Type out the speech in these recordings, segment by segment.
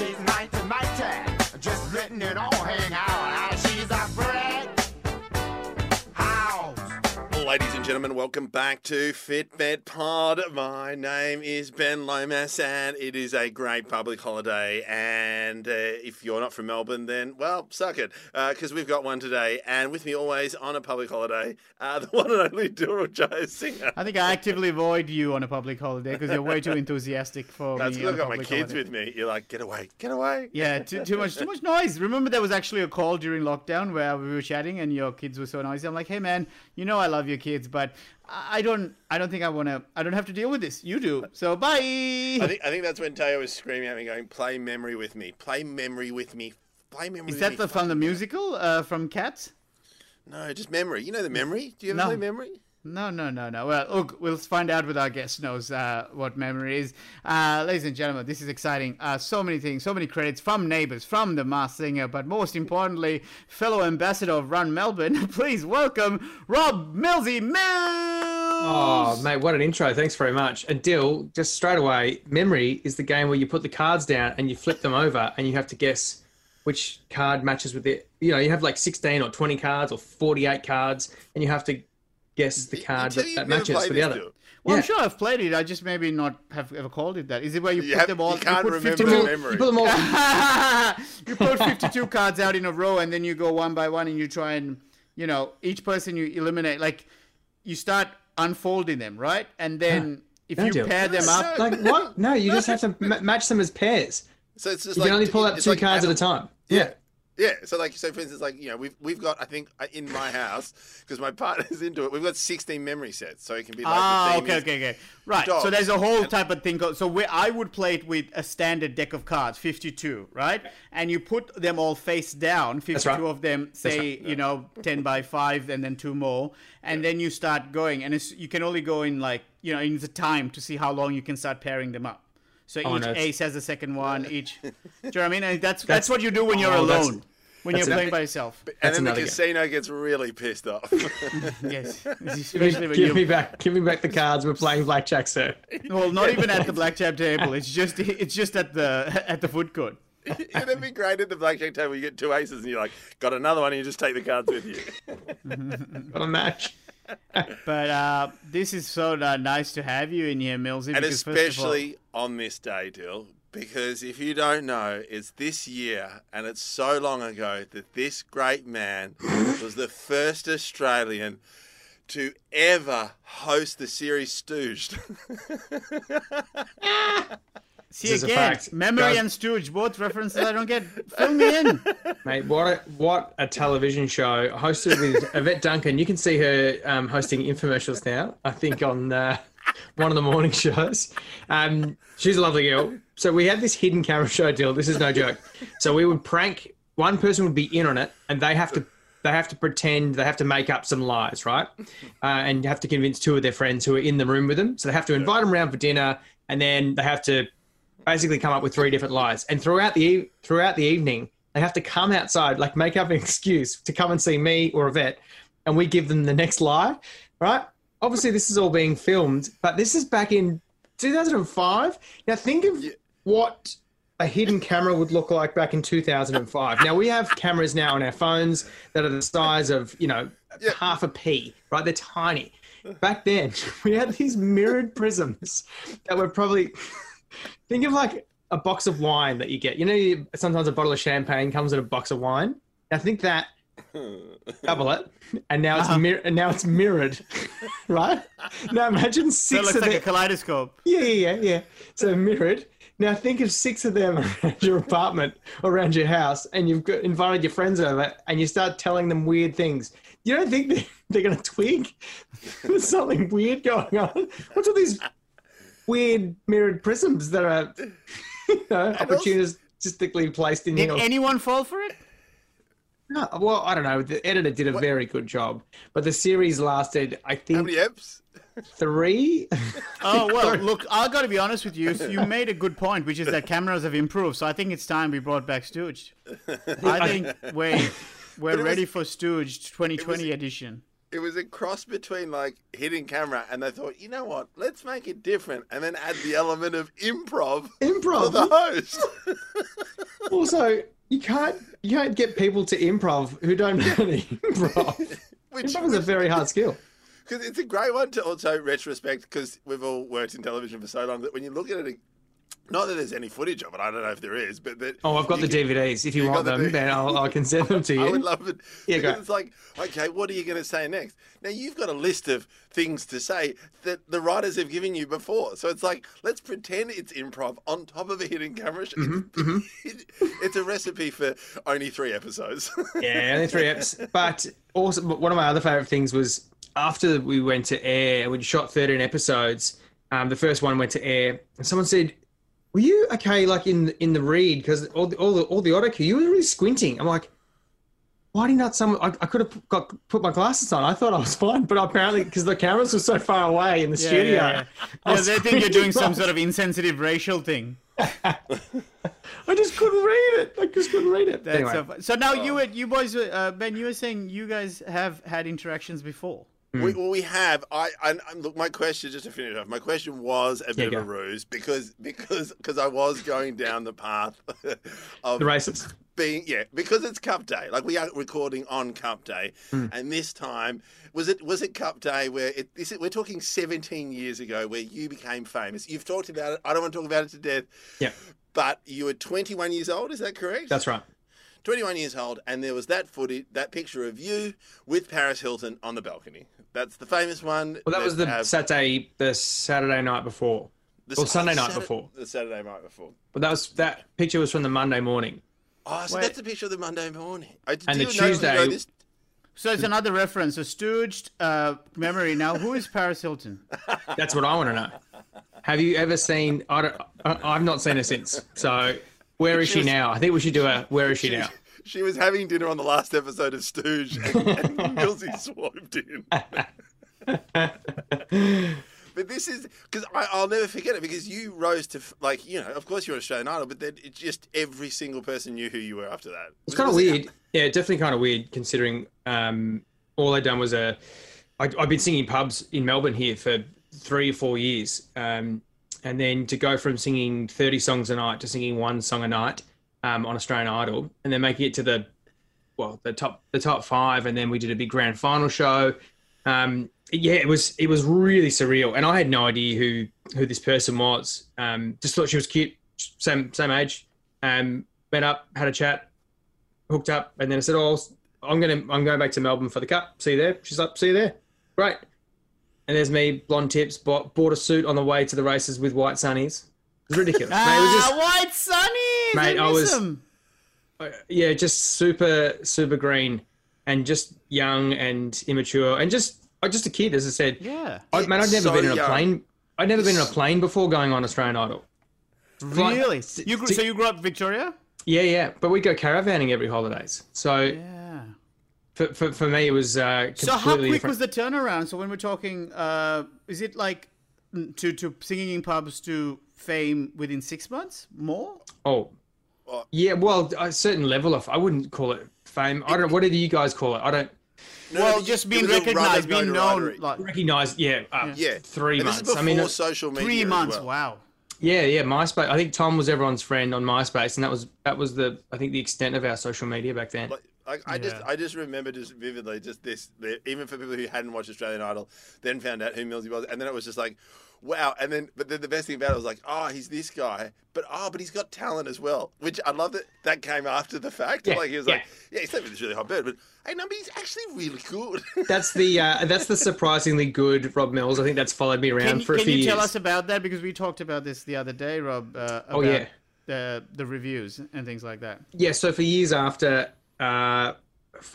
She's mighty, mighty, just letting it all and gentlemen, welcome back to Fitbet Pod. My name is Ben Lomas, and it is a great public holiday. And uh, if you're not from Melbourne, then well, suck it, because we've got one today. And with me always on a public holiday, uh, the one and only Dilruk Jayasinha. I think I actively avoid you on a public holiday because you're way too enthusiastic for That's me. because I've got my kids holiday. with me. You're like, get away, get away. Yeah, too, too much, too much noise. Remember, there was actually a call during lockdown where we were chatting, and your kids were so noisy. I'm like, hey man, you know I love your kids, but I don't, I don't think I want to. I don't have to deal with this. You do. So bye. I think, I think that's when Teo was screaming at me, going, play memory with me, play memory with me, play memory Is that the, from the musical uh, from Cats? No, just memory. You know the memory? Do you ever No. play memory? No, no, no, no. Well, look, we'll find out with our guest knows uh, what memory is. Uh, ladies and gentlemen, this is exciting. Uh, so many things, so many credits from neighbors, from the Masked Singer, but most importantly, fellow ambassador of Run Melbourne. Please welcome Rob Millsy Mills. Oh, mate, what an intro. Thanks very much. And Dill, just straight away, memory is the game where you put the cards down and you flip them over and you have to guess which card matches with it. You know, you have like 16 or 20 cards or 48 cards and you have to guess the You- you card that, that matches for the other. Dill. Well, I'm sure I've played it. I just maybe not have ever called it that. Is it where you, You put have- them all? you can't put remember 52 the You put them all. you put 52 cards out in a row and then you go one by one and you try and you know each person you eliminate like you start unfolding them right and then if No, you Jill. pair them up like, what? No, you just have to ma- match them as pairs. So it's just You like can only pull out it's two like cards at a Adam- time. Yeah. Yeah, so like, so for instance, like you know, we've we've got I think uh, in my house because my partner's into it. We've got sixteen memory sets, so it can be like ah the okay okay okay right dogs. so there's a whole type of thing called, so where i would play it with a standard deck of cards 52 right and you put them all face down 52 right. of them say you know 10 by 5 and then two more and then you start going and it's, you can only go in like you know in the time to see how long you can start pairing them up so Oh, each no, ace has a second one each do you know what i mean and that's that's, what you do when you're oh, alone when you're playing by yourself And then the another game. casino gets really pissed off. yes especially when Give you me back, give me back the cards. We're playing blackjack, sir. Well, not even at the blackjack table. It's just it's just at the at the food court. It'd be great at the blackjack table. You get two aces, and you're like, got another one, and you just take the cards with you. Got a match. But uh, this is so uh, nice to have you in here, Millsy. and because first of all- especially on this day, Dill, because if you don't know, it's this year, and it's so long ago that this great man was the first Australian to ever host the series Stooged. see This again, memory Guys- and Stooge, both references I don't get. Fill me in. Mate, what a, what a television show hosted with Yvette Duncan. You can see her um, hosting infomercials now. I think on uh, one of the morning shows. Um, she's a lovely girl. So we had this hidden camera show deal. This is no joke. So we would prank. One person would be in on it, and they have to they have to pretend they have to make up some lies, right? Uh, and have to convince two of their friends who are in the room with them. So they have to invite them around for dinner, and then they have to basically come up with three different lies. And throughout the throughout the evening, they have to come outside, like make up an excuse to come and see me or Yvette, and we give them the next lie, right? Obviously, this is all being filmed, but this is back in 2005. Now, think of what a hidden camera would look like back in 2005. Now we have cameras now on our phones that are the size of you know Yeah. half a pea, right? They're tiny. Back then, we had these mirrored prisms that were probably think of like a box of wine that you get. You know, sometimes a bottle of champagne comes in a box of wine. Now think that double it, and now Uh-huh. it's mir- and now it's mirrored, right? Now imagine So it six looks of like a kaleidoscope. Yeah, yeah, yeah, yeah. So mirrored. Now think of six of them around your apartment, around your house, and you've got, invited your friends over, and you start telling them weird things. You don't think they- they're going to twig? There's something weird going on. What's all these weird mirrored prisms that are, you know, opportunistically placed in Did your? anyone fall for it? No, well, I don't know. The editor did a very good job, but the series lasted, I How think, many eps? three. Oh well, look, I got to be honest with you. You made a good point, which is that cameras have improved. So I think it's time we brought back Stooge. I think we're we're it was- ready for Stooge 2020 edition. It was a cross between like hidden camera, and they thought, you know what? Let's make it different, and then add the element of improv for Improv. the host. Also, you can't you don't get people to improv who don't know any improv. Which, Improv is a very hard skill. Because it's a great one to also retrospect because we've all worked in television for so long that when you look at it, not that there's any footage of it, I don't know if there is, but that. Oh, I've got the can- DVDs. If you, you want got the them, then I'll, I can send them to you. I would love it. Yeah, because go. it's like, okay, what are you going to say next? Now you've got a list of things to say that the writers have given you before. So it's like, let's pretend it's improv on top of a hidden camera. show. Mm-hmm, it's a recipe for only three episodes. Yeah, only three eps. But also, one of my other favorite things was after we went to air, we shot 13 episodes. Um, the first one went to air, and someone said, "Were you okay, like in in the read? Because all the all the all the auto cue, you were really squinting." I'm like, "Why did not someone? I, I could have got put my glasses on. I thought I was fine, but apparently because the cameras were so far away in the Yeah, studio, yeah, yeah. Yeah, they think you're doing some sort of insensitive racial thing. I just couldn't read it. I just couldn't read it. Anyway, so, so now you were, you boys, were, uh, Ben, you were saying you guys have had interactions before. We, well, we have. I, I and look. My question, just to finish off, my question was a bit of a ruse because because because I was going down the path of the races. being yeah because it's Cup Day. Like we are recording on Cup Day, Hmm. and this time was it was it Cup Day where it we're talking 17 years ago where you became famous. You've talked about it. I don't want to talk about it to death. Yeah, But you were 21 years old. Is that correct? that's right. 21 years old, and there was that footage, that picture of you with Paris Hilton on the balcony. That's the famous one. Well, that was the have- Saturday, the Saturday night before. the or Sunday night Saturday- before. The Saturday night before. But that was that picture was from the Monday morning. Oh, so Wait. that's a picture of the Monday morning. I, And the Tuesday- you know this? So it's another reference, a stooged uh, memory. Now, who is Paris Hilton? That's what I want to know. Have you ever seen? I don't. I, I've not seen her since. So where is she was- now? I think we should do a. Where is she now? She was having dinner on the last episode of Stooge, and, and Millsy swooped in. But this is because I'll never forget it because you rose to like you know of course you're Australian Idol but then it's just every single person knew who you were after that. It's kind of weird. Yeah, definitely kind of weird considering um, all I'd done was a. I, I've been singing pubs in Melbourne here for three or four years, um, and then to go from singing thirty songs a night to singing one song a night um, on Australian Idol, and then making it to the well the top the top five, and then we did a big grand final show. Um, yeah, it was it was really surreal, and I had no idea who who this person was. Um, just thought she was cute, same same age. Um, met up, had a chat, hooked up, and then I said, "Oh, I'm gonna I'm going back to Melbourne for the cup. See you there." She's like, "See you there." Great. And there's me, blonde tips, bought, bought a suit on the way to the races with white sunnies. It was ridiculous. Mate, it was just, Ah, White Sunnies! Mate, I I was- them. yeah, just super super green, and just young and immature, and just uh, just a kid, as I said. Yeah. I, man, I'd never So been in a young. plane. I'd never been in a plane before going on Australian Idol. Really? t- You grew, t- so you grew up in Victoria? Yeah, yeah, but we go caravanning every holidays. So Yeah. For, for, for me, it was uh, completely So how quick different. was the turnaround? So when we're talking, uh, is it like mm, to to singing in pubs to fame within six months? More? Oh, yeah. Well, a certain level of I wouldn't call it fame. I don't know. What do you guys call it? I don't No, well, just being was a run of recognized, being known. Like recognize. Yeah, uh, yeah, three And months. This is I mean, social media. three as months. well. Wow. yeah, yeah. MySpace. I think Tom was everyone's friend on MySpace, and that was that was the I think the extent of our social media back then. Like, I, I just I just remember just vividly just this the- even for people who hadn't watched Australian Idol then found out who Millsy was and then it was just like wow and then but then the best thing about it was like oh he's this guy but oh but he's got talent as well which I love that that came after the fact Yeah, like he was yeah. like yeah he's slept with this really hot bird but hey no but he's actually really good That's the uh, that's the surprisingly good Rob Mills. I think that's followed me around Can, for a can few you tell us about that? Because we talked about this the other day, Rob. Uh, about Oh, yeah. The the reviews and things like that. yeah, so for years after, uh,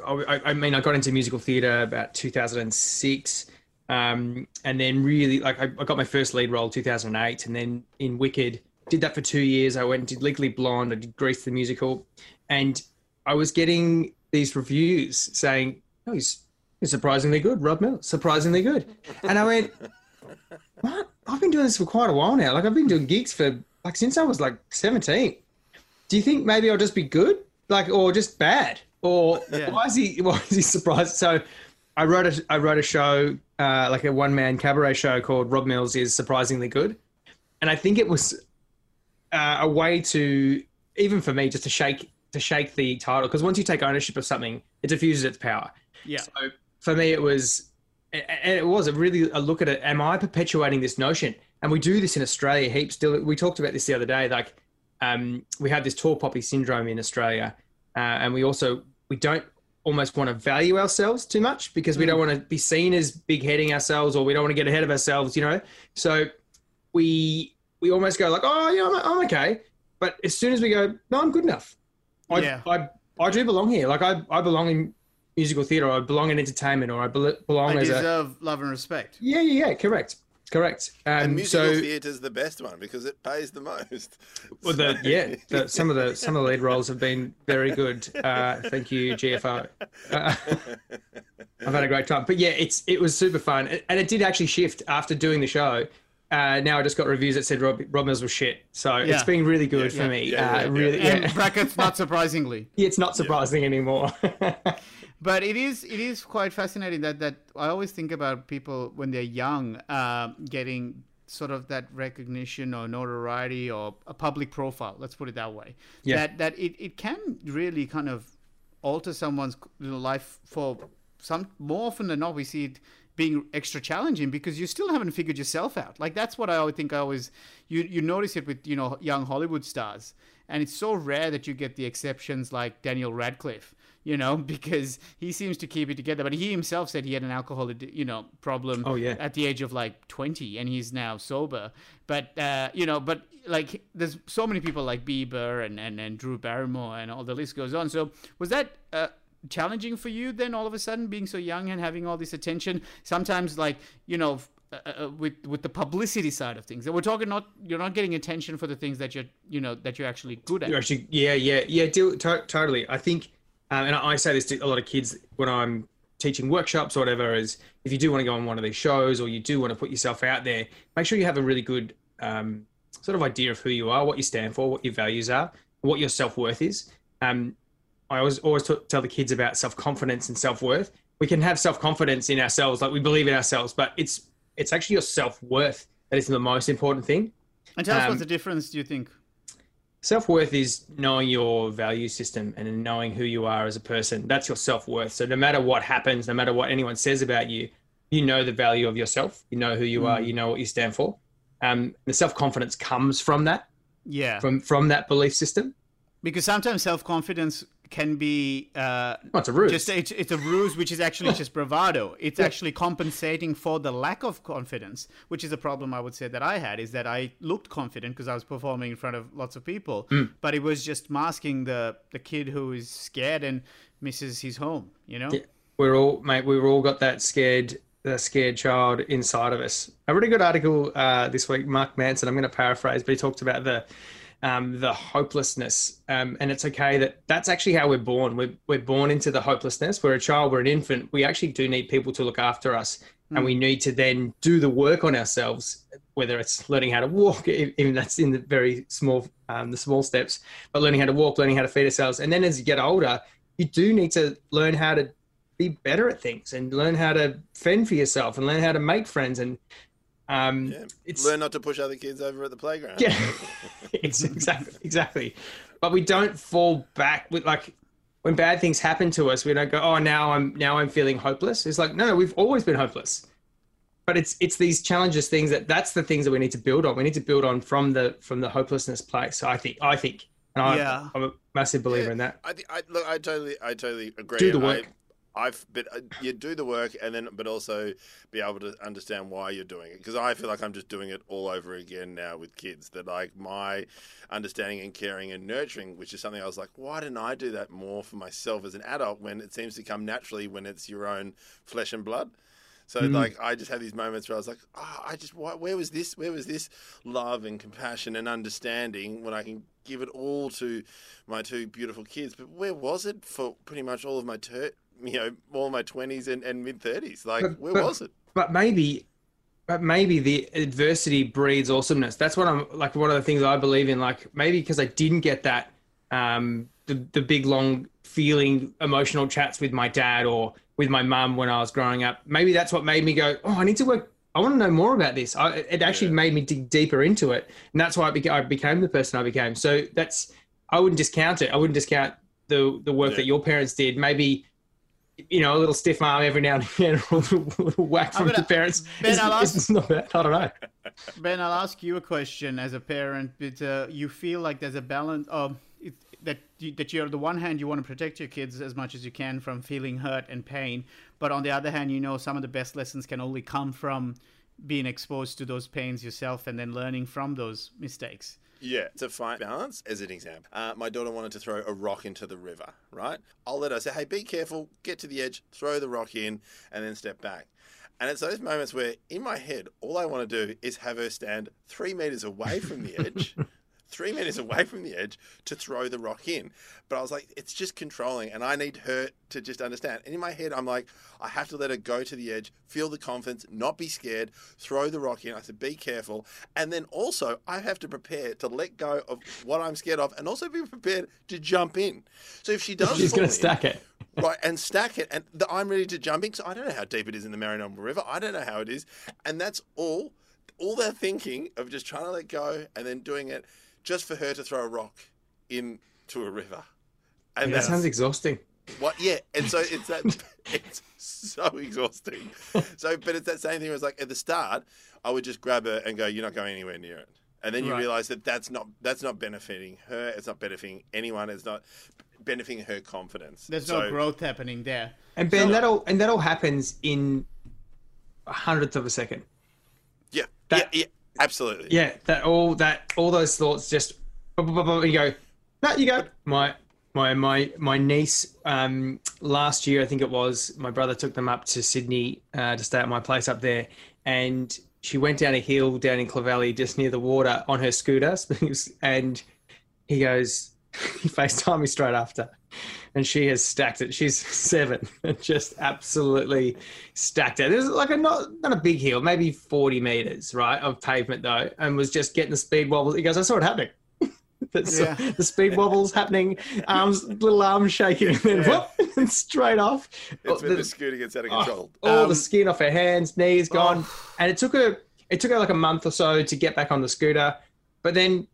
I, I mean, I got into musical theatre about 2006, um, and then really, like, I, I got my first lead role 2008, and then in Wicked, did that for two years. I went and did Legally Blonde, I did Grease the musical, and I was getting these reviews saying, "Oh, he's, he's surprisingly good, Rob Mills, surprisingly good," and I went, "What? I've been doing this for quite a while now. Like, I've been doing gigs for like since I was like 17." do you think maybe I'll just be good, like, or just bad, or Yeah. why is he why is he surprised? So, I wrote a I wrote a show, uh, like a one man cabaret show called Rob Mills is surprisingly good, and I think it was uh, a way to even for me, just to shake to shake the title because once you take ownership of something, it diffuses its power. Yeah. So for me, it was, and it was a really a look at it. Am I perpetuating this notion? And we do this in Australia heaps. Still, we talked about this the other day. Like, um, we have this tall poppy syndrome in Australia, uh, and we also we don't almost want to value ourselves too much because we don't want to be seen as big heading ourselves, or we don't want to get ahead of ourselves. You know, so we we almost go like, oh yeah, I'm, I'm okay. But as soon as we go, no, I'm good enough. I, Yeah. I, I do belong here. Like I, I belong in musical theatre, I belong in entertainment, or I bel- belong I as a deserve love and respect. yeah, yeah, yeah, correct, correct. Um, And musical so, is the best one because it pays the most. well, the, yeah, the, some of the some of the lead roles have been very good. Uh, thank you, GFO. Uh, I've had a great time, but yeah, it's it was super fun, and it did actually shift after doing the show. Uh, now I just got reviews that said Rob, Rob Mills was shit, so Yeah. it's been really good for Yeah. me. Yeah, uh, yeah, really, And yeah. brackets, not surprisingly. it's not surprising anymore. But it is it is quite fascinating that that I always think about people when they're young um, getting sort of that recognition or notoriety or a public profile. Let's put it that way. Yeah. That that it, it can really kind of alter someone's life for some more often than not we see it being extra challenging because you still haven't figured yourself out like that's what i always think i always you you notice it with you know young hollywood stars and it's so rare that you get the exceptions like daniel radcliffe you know because he seems to keep it together. But he himself said he had an alcohol you know problem Oh, yeah. at the age of like 20 and he's now sober. But uh, you know but like there's so many people like bieber and, and, and drew barrymore and all the list goes on. So was that uh, challenging for you then all of a sudden being so young and having all this attention? Sometimes like you know uh, uh, with with the publicity side of things and we're talking not you're not getting attention for the things that you're you know that you're actually good at. You're actually, yeah, yeah, yeah, do, to, totally. I think, um, and I I say this to a lot of kids when I'm teaching workshops or whatever, is if you do want to go on one of these shows or you do want to put yourself out there, make sure you have a really good um, sort of idea of who you are, what you stand for, what your values are, what your self worth is. Um, I always always t- tell the kids about self confidence and self worth. We can have self confidence in ourselves, like we believe in ourselves, but it's it's actually your self worth that is the most important thing. and tell us um, what's the difference do you think Self worth is knowing your value system and knowing who you are as a person. That's your self worth. So no matter what happens, no matter what anyone says about you, you know the value of yourself. You know who you are. You know what you stand for. Um, the self confidence comes from that, yeah from from that belief system. because sometimes self-confidence can be uh, Oh, it's a ruse. just it's, it's a ruse which is actually just bravado. It's actually compensating for the lack of confidence which is a problem i would say that i had is that i looked confident because i was performing in front of lots of people. Mm. but it was just masking the the kid who is scared and misses his home you know? We're all mate we've all got that scared that scared child inside of us. A really good article uh, this week mark manson i'm going to paraphrase but he talked about the um, the hopelessness. Um, and it's okay that that's actually how we're born. We're, we're born into the hopelessness. We're a child we're an infant. We actually do need people to look after us. And we need to then do the work on ourselves whether it's learning how to walk even that's in the very small um, the small steps but learning how to walk learning how to feed ourselves. And then as you get older you do need to learn how to be better at things and learn how to fend for yourself and learn how to make friends and um Yeah. it's Learn not to push other kids over at the playground. yeah it's exactly exactly but we don't fall back with like when bad things happen to us we don't go oh now i'm now i'm feeling hopeless it's like no we've always been hopeless but it's it's these challenges things that that's the things that we need to build on we need to build on from the from the hopelessness place i think i think and I, Yeah. i'm a massive believer in that I, I look. I totally, I totally agree. Do the work. I, I've, but uh, you do the work, and then, but also be able to understand why you're doing it. Because I feel like I'm just doing it all over again now with kids. That like my understanding and caring and nurturing, which is something I was like, why didn't I do that more for myself as an adult? When it seems to come naturally when it's your own flesh and blood. So like I just had these moments where I was like, oh, I just why, where was this? Where was this love and compassion and understanding when I can give it all to my two beautiful kids? But where was it for pretty much all of my ter- you know all my twenties and, and mid thirties? Like But- where but- was it? but maybe but maybe the adversity breeds awesomeness that's what i'm like one of the things i believe in like maybe because i didn't get that um the, the big long feeling emotional chats with my dad or with my mum when i was growing up maybe that's what made me go oh i need to work i want to know more about this I, it actually Yeah. made me dig deeper into it and that's why I, beca- I became the person i became so that's I wouldn't discount it. I wouldn't discount the the work Yeah. that your parents did. Maybe you know a little stiff arm every now and again, a little, little whack from gonna- the parents. Ben, It's, I'll ask- it's not bad. I don't know. Ben, I'll ask you a question as a parent. But uh, you feel like there's a balance of it, that you, that you're on the one hand you want to protect your kids as much as you can from feeling hurt and pain, but on the other hand, you know some of the best lessons can only come from being exposed to those pains yourself and then learning from those mistakes. Yeah, to find balance, as an example, uh, my daughter wanted to throw a rock into the river, right? I'll let her say, hey, be careful, get to the edge, throw the rock in, and then step back. And it's those moments where, in my head, all I want to do is have her stand three meters away from the edge, three meters away from the edge to throw the rock in. But I was like, it's just controlling, and I need her to just understand. And in my head, I'm like, I have to let her go to the edge, feel the confidence, not be scared, throw the rock in. I said, be careful. And then also, I have to prepare to let go of what I'm scared of and also be prepared to jump in. So if she does, She's going to stack it. right, and stack it, and the, I'm ready to jump in. So I don't know how deep it is in the Maranoa River. I don't know how it is, and that's all. All they're thinking of just trying to let go and then doing it just for her to throw a rock into a river. And That sounds exhausting. what, yeah. And so it's that. it's so exhausting. So, but it's that same thing. It was like at the start, I would just grab her and go, "You're not going anywhere near it." And then you Right. realize that that's not that's not benefiting her. It's not benefiting anyone. It's not benefiting her confidence. There's So- no growth happening there. And Ben, So- that all and that all happens in a hundredth of a second. Yeah, That- yeah, yeah, absolutely. Yeah, that all that all those thoughts just you go. No, you go. My my my my niece um, last year, I think it was. My brother took them up to Sydney uh, to stay at my place up there, and she went down a hill down in Clovelly, just near the water, on her scooter, and he goes. He FaceTimed me straight after, and she has stacked it. She's seven, and just absolutely stacked it. It was like a not not a big hill, maybe forty meters, right, of pavement though, and was just getting the speed wobbles. He goes, I saw it happening. That's Yeah. the speed wobbles happening, arms, little arms shaking, and then Yeah. whoop, and straight off. It's when The- the scooter gets out of Oh, control. all Um, the skin off her hands, knees gone, Oh. and it took her it took her like a month or so to get back on the scooter, but then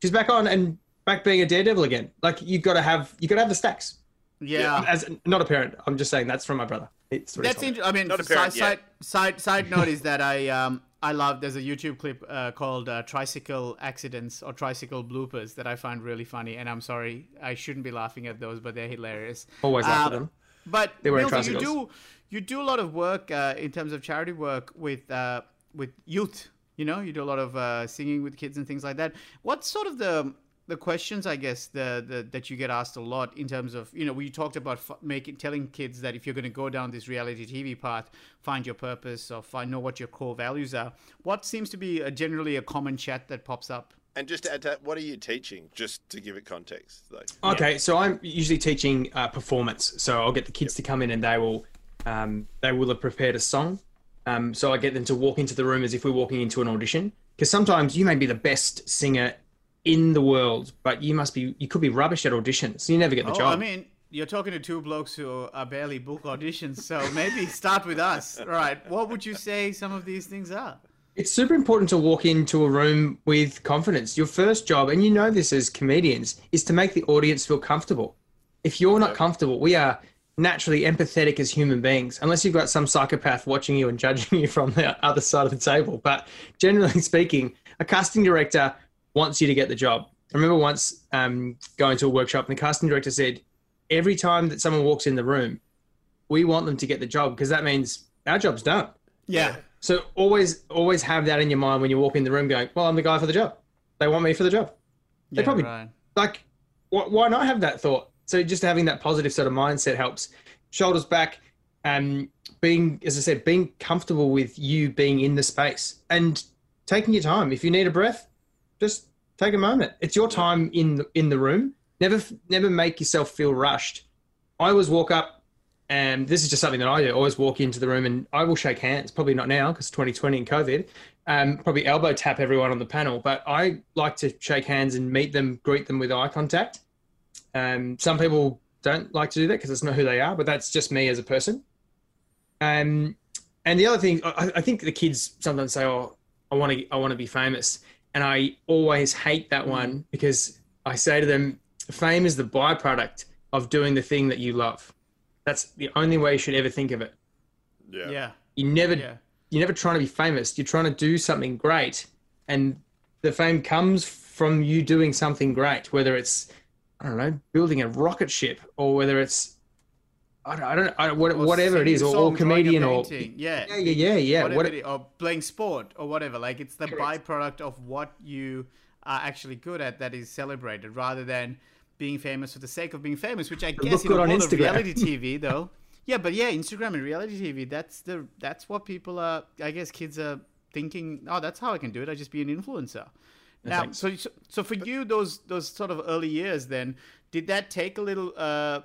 she's back on and back being a daredevil again. Like you've got to have you got to have the stacks. Yeah. As not a parent, I'm just saying that's from my brother. It's That's interesting. I mean, Not a side, parent side side side note is that I um I love. There's a YouTube clip uh, called uh, "Tricycle Accidents" or "Tricycle Bloopers" that I find really funny. And I'm sorry, I shouldn't be laughing at those, but they're hilarious. Always laugh at Um, them. But They wear Milton, you do you do a lot of work uh, in terms of charity work with uh, with youth. You know, you do a lot of uh, singing with kids and things like that. What's sort of the the questions I guess the, the that you get asked a lot in terms of you know we talked about f- making telling kids that if you're going to go down this reality TV path, find your purpose or find know what your core values are. What seems to be a, generally a common chat that pops up? And just to add to that, what are you teaching? Just to give it context. Like, Okay, so I'm usually teaching uh, performance. So I'll get the kids to come in and they will um, they will have prepared a song. Um, so I get them to walk into the room as if we're walking into an audition. Because sometimes you may be the best singer in the world, but you must be you could be rubbish at auditions. So you never get the Oh, job. I mean, you're talking to two blokes who are barely book auditions, so maybe start with us. Right. What would you say some of these things are? It's super important to walk into a room with confidence. Your first job, and you know this as comedians, is to make the audience feel comfortable. If you're not comfortable, we are naturally empathetic as human beings, unless you've got some psychopath watching you and judging you from the other side of the table. But generally speaking, a casting director wants you to get the job. I remember once um, going to a workshop, and the casting director said, Every time that someone walks in the room, we want them to get the job because that means our job's done. Yeah. So always, always have that in your mind when you walk in the room, going, "Well, I'm the guy for the job. They want me for the job." They yeah, probably right. like. Wh- why not have that thought? So just having that positive sort of mindset helps. Shoulders back, and being, as I said, being comfortable with you being in the space and taking your time. If you need a breath, just take a moment. It's your time in the, in the room. Never, never make yourself feel rushed. I always walk up, and this is just something that I do. I always walk into the room and I will shake hands. Probably not now because 2020 and COVID. Um, probably elbow tap everyone on the panel, but I like to shake hands and meet them, greet them with eye contact. Um, some people don't like to do that because it's not who they are, but that's just me as a person. Um, and the other thing, I, I think the kids sometimes say, "Oh, I want to, I want to be famous," and I always hate that mm. one because I say to them, fame is the byproduct of doing the thing that you love. That's the only way you should ever think of it. Yeah. Yeah. You never Yeah. you're never trying to be famous. You're trying to do something great, and the fame comes from you doing something great. Whether it's I don't know, building a rocket ship, or whether it's I don't, I don't, I what, whatever it is, or, or comedian, or yeah. yeah, yeah, yeah, whatever What, is, or playing sport or whatever. Like it's the Correct. byproduct of what you are actually good at that is celebrated, rather than being famous for the sake of being famous. Which I guess in the good on world of Instagram. reality TV, though. Yeah, but yeah, Instagram and reality TV. That's the that's what people are. I guess kids are thinking. Oh, that's how I can do it. I just be an influencer. Now, so so- so for you, those those sort of early years, then did that take a little uh,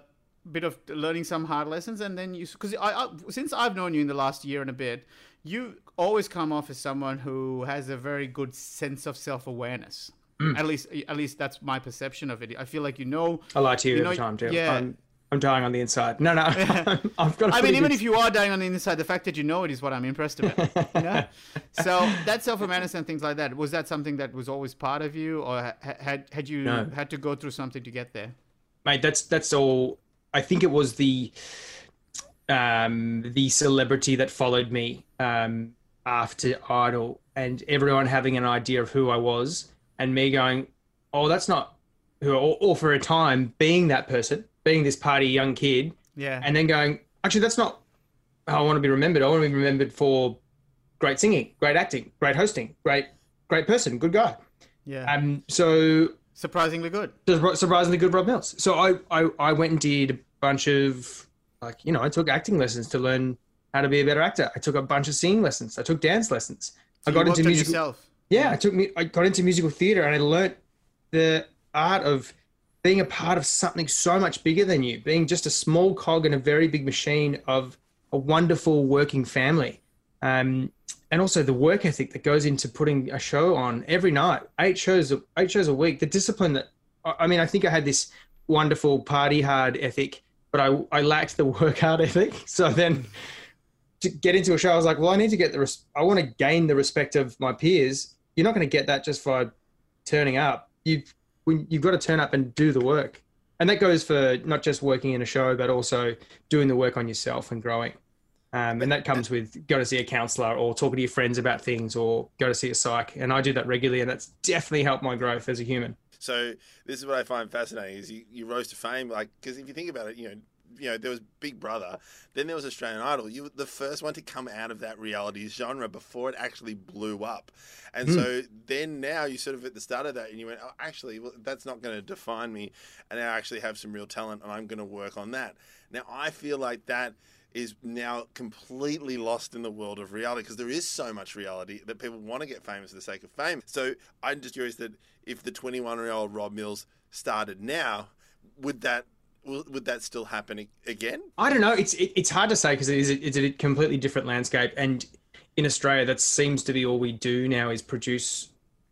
bit of learning some hard lessons, and then you because I, I since I've known you in the last year and a bit, you always come off as someone who has a very good sense of self awareness. Mm. At least at least that's my perception of it. I feel like you know. I lie to you, You every know, time, too. yeah. I'm, I'm dying on the inside. No, no, I've got. i mean, even good- if you are dying on the inside, the fact that you know it is what I'm impressed about. you know? So that self awareness and things like that was that something that was always part of you, or ha- had had you No. had to go through something to get there? mate that's that's all i think it was the um the celebrity that followed me um after idol and everyone having an idea of who i was and me going oh that's not who or, or for a time being that person being this party young kid Yeah. and then going actually that's not how i want to be remembered i want to be remembered for great singing great acting great hosting great great person good guy yeah. um so Surprisingly good. surprisingly good Rob Mills. So I, I I went and did a bunch of like you know I took acting lessons to learn how to be a better actor. I took a bunch of singing lessons. I took dance lessons. I got into on musical. yourself. Yeah, I took me. I got into musical theater and I learnt the art of being a part of something so much bigger than you, being just a small cog in a very big machine of a wonderful working family. Um, and also the work ethic that goes into putting a show on every night, eight shows, eight shows a week. The discipline that, I mean, I think I had this wonderful party hard ethic, but I I lacked the work hard ethic. So then to get into a show, I was like, well, I need to get the, res- I want to gain the respect of my peers. You're not going to get that just by turning up. You, when you've got to turn up and do the work, and that goes for not just working in a show, but also doing the work on yourself and growing. Um, and that comes with go to see a counselor or talking to your friends about things or go to see a psych. And I do that regularly, and that's definitely helped my growth as a human. So this is what I find fascinating is you, you rose to fame like because if you think about it, you know, you know there was Big Brother, then there was Australian Idol. You were the first one to come out of that reality genre before it actually blew up, and so then now you sort of at the start of that and you went, oh, actually, well, that's not going to define me, and I actually have some real talent and I'm going to work on that. Now I feel like that is now completely lost in the world of reality because there is so much reality that people want to get famous for the sake of fame. So I'm just curious that if the 21 year old Rob Mills started now, would that would that still happen again? I don't know. It's it, it's hard to say because it is it's a completely different landscape, and in Australia, that seems to be all we do now is produce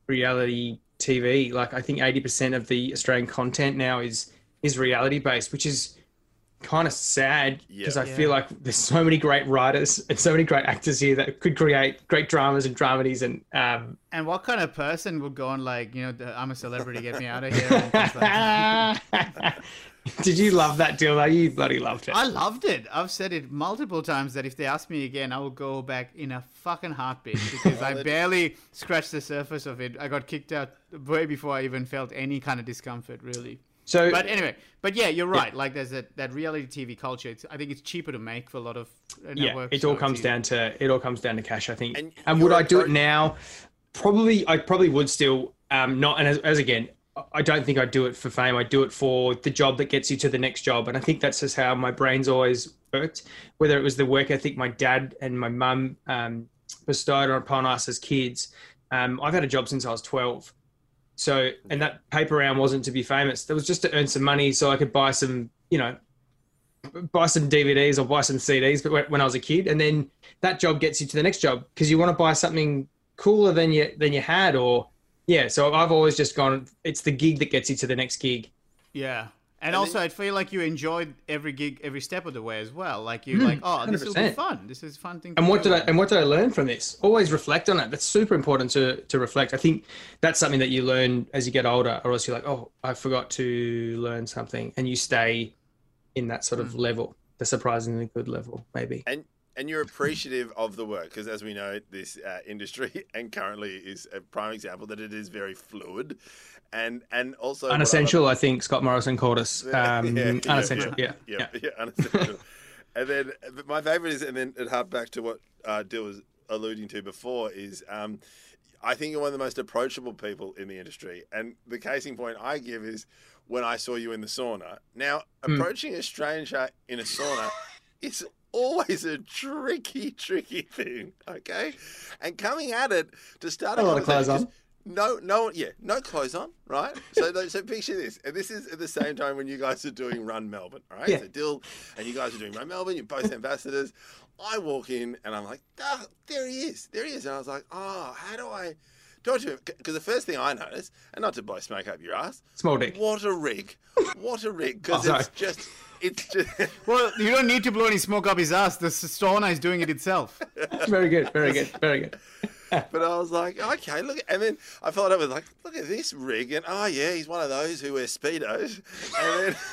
reality TV. Like I think eighty percent of the Australian content now is is reality based, which is kind of sad because Yeah. I feel like there's so many great writers and so many great actors here that could create great dramas and dramedies and um, And what kind of person would go on like, you know, I'm a celebrity, get me out of here? And things like that? Did you love that deal? though? You bloody loved it. I loved it. I've said it multiple times that if they ask me again, I will go back in a fucking heartbeat because I barely scratched the surface of it. I got kicked out way before I even felt any kind of discomfort, really. So, But anyway, but yeah, you're right. Like there's that, that reality TV culture. It's, I think it's cheaper to make for a lot of uh, yeah, it all comes it's down to it all comes down to cash, I think. And And, would I do it now? Probably, I probably would still. Um, not, and as, as again, I don't think I'd do it for fame. I do it for the job that gets you to the next job, and I think that's just how my brain's always worked. Whether it was the work ethic my dad and my mum um, bestowed upon us as kids, um, I've had a job since I was twelve. So, and that paper round wasn't to be famous. That was just to earn some money so I could buy some, you know, buy some DVDs or buy some CDs. But when- I was a kid, and then that job gets you to the next job because you want to buy something cooler than you than you had, or yeah. So I've always just gone. It's the gig that gets you to the next gig. Yeah, And, And also, then- I feel like you enjoyed every gig, every step of the way as well. Like you're like, oh, this will be 100%. fun. This is a fun thing. And to what do. did I and what did I learn from this? Always reflect on it. That's super important to to reflect. I think that's something that you learn as you get older, or else you're like, oh, I forgot to learn something, and you stay in that sort of level, the surprisingly good level, maybe. and and you're appreciative of the work because as we know this uh, industry and currently is a prime example that it is very fluid and and also what I Unessential, I think Scott Morrison called us. Um, Yeah, yeah, unessential, yeah, yeah, yeah. unessential. and then my favorite is, and then it harked back to what uh, Dill was alluding to before is. Um, I think you're one of the most approachable people in the industry. And the casing point I give is when I saw you in the sauna. Now, Hmm. approaching a stranger in a sauna is always a tricky, tricky thing. Okay. And coming at it to start A lot of clothes conversation, no, no, yeah, no clothes on, right? So, so picture this, and this is at the same time when you guys are doing Run Melbourne, right? Yeah. So Dill and you guys are doing Run Melbourne. You're both ambassadors. I walk in and I'm like, ah, there he is, there he is, and I was like, oh, how do I talk to him? Because the first thing I notice, and not to blow smoke up your ass, Small dick. what a rig, what a rig, because Oh, it's just, it's just. Well, you don't need to blow any smoke up his ass. The sauna is doing it itself. Very good, very good, very good. But I was like, okay, look, and then I followed up with like, look at this rig, and oh yeah, he's one of those who wear speedos, and then.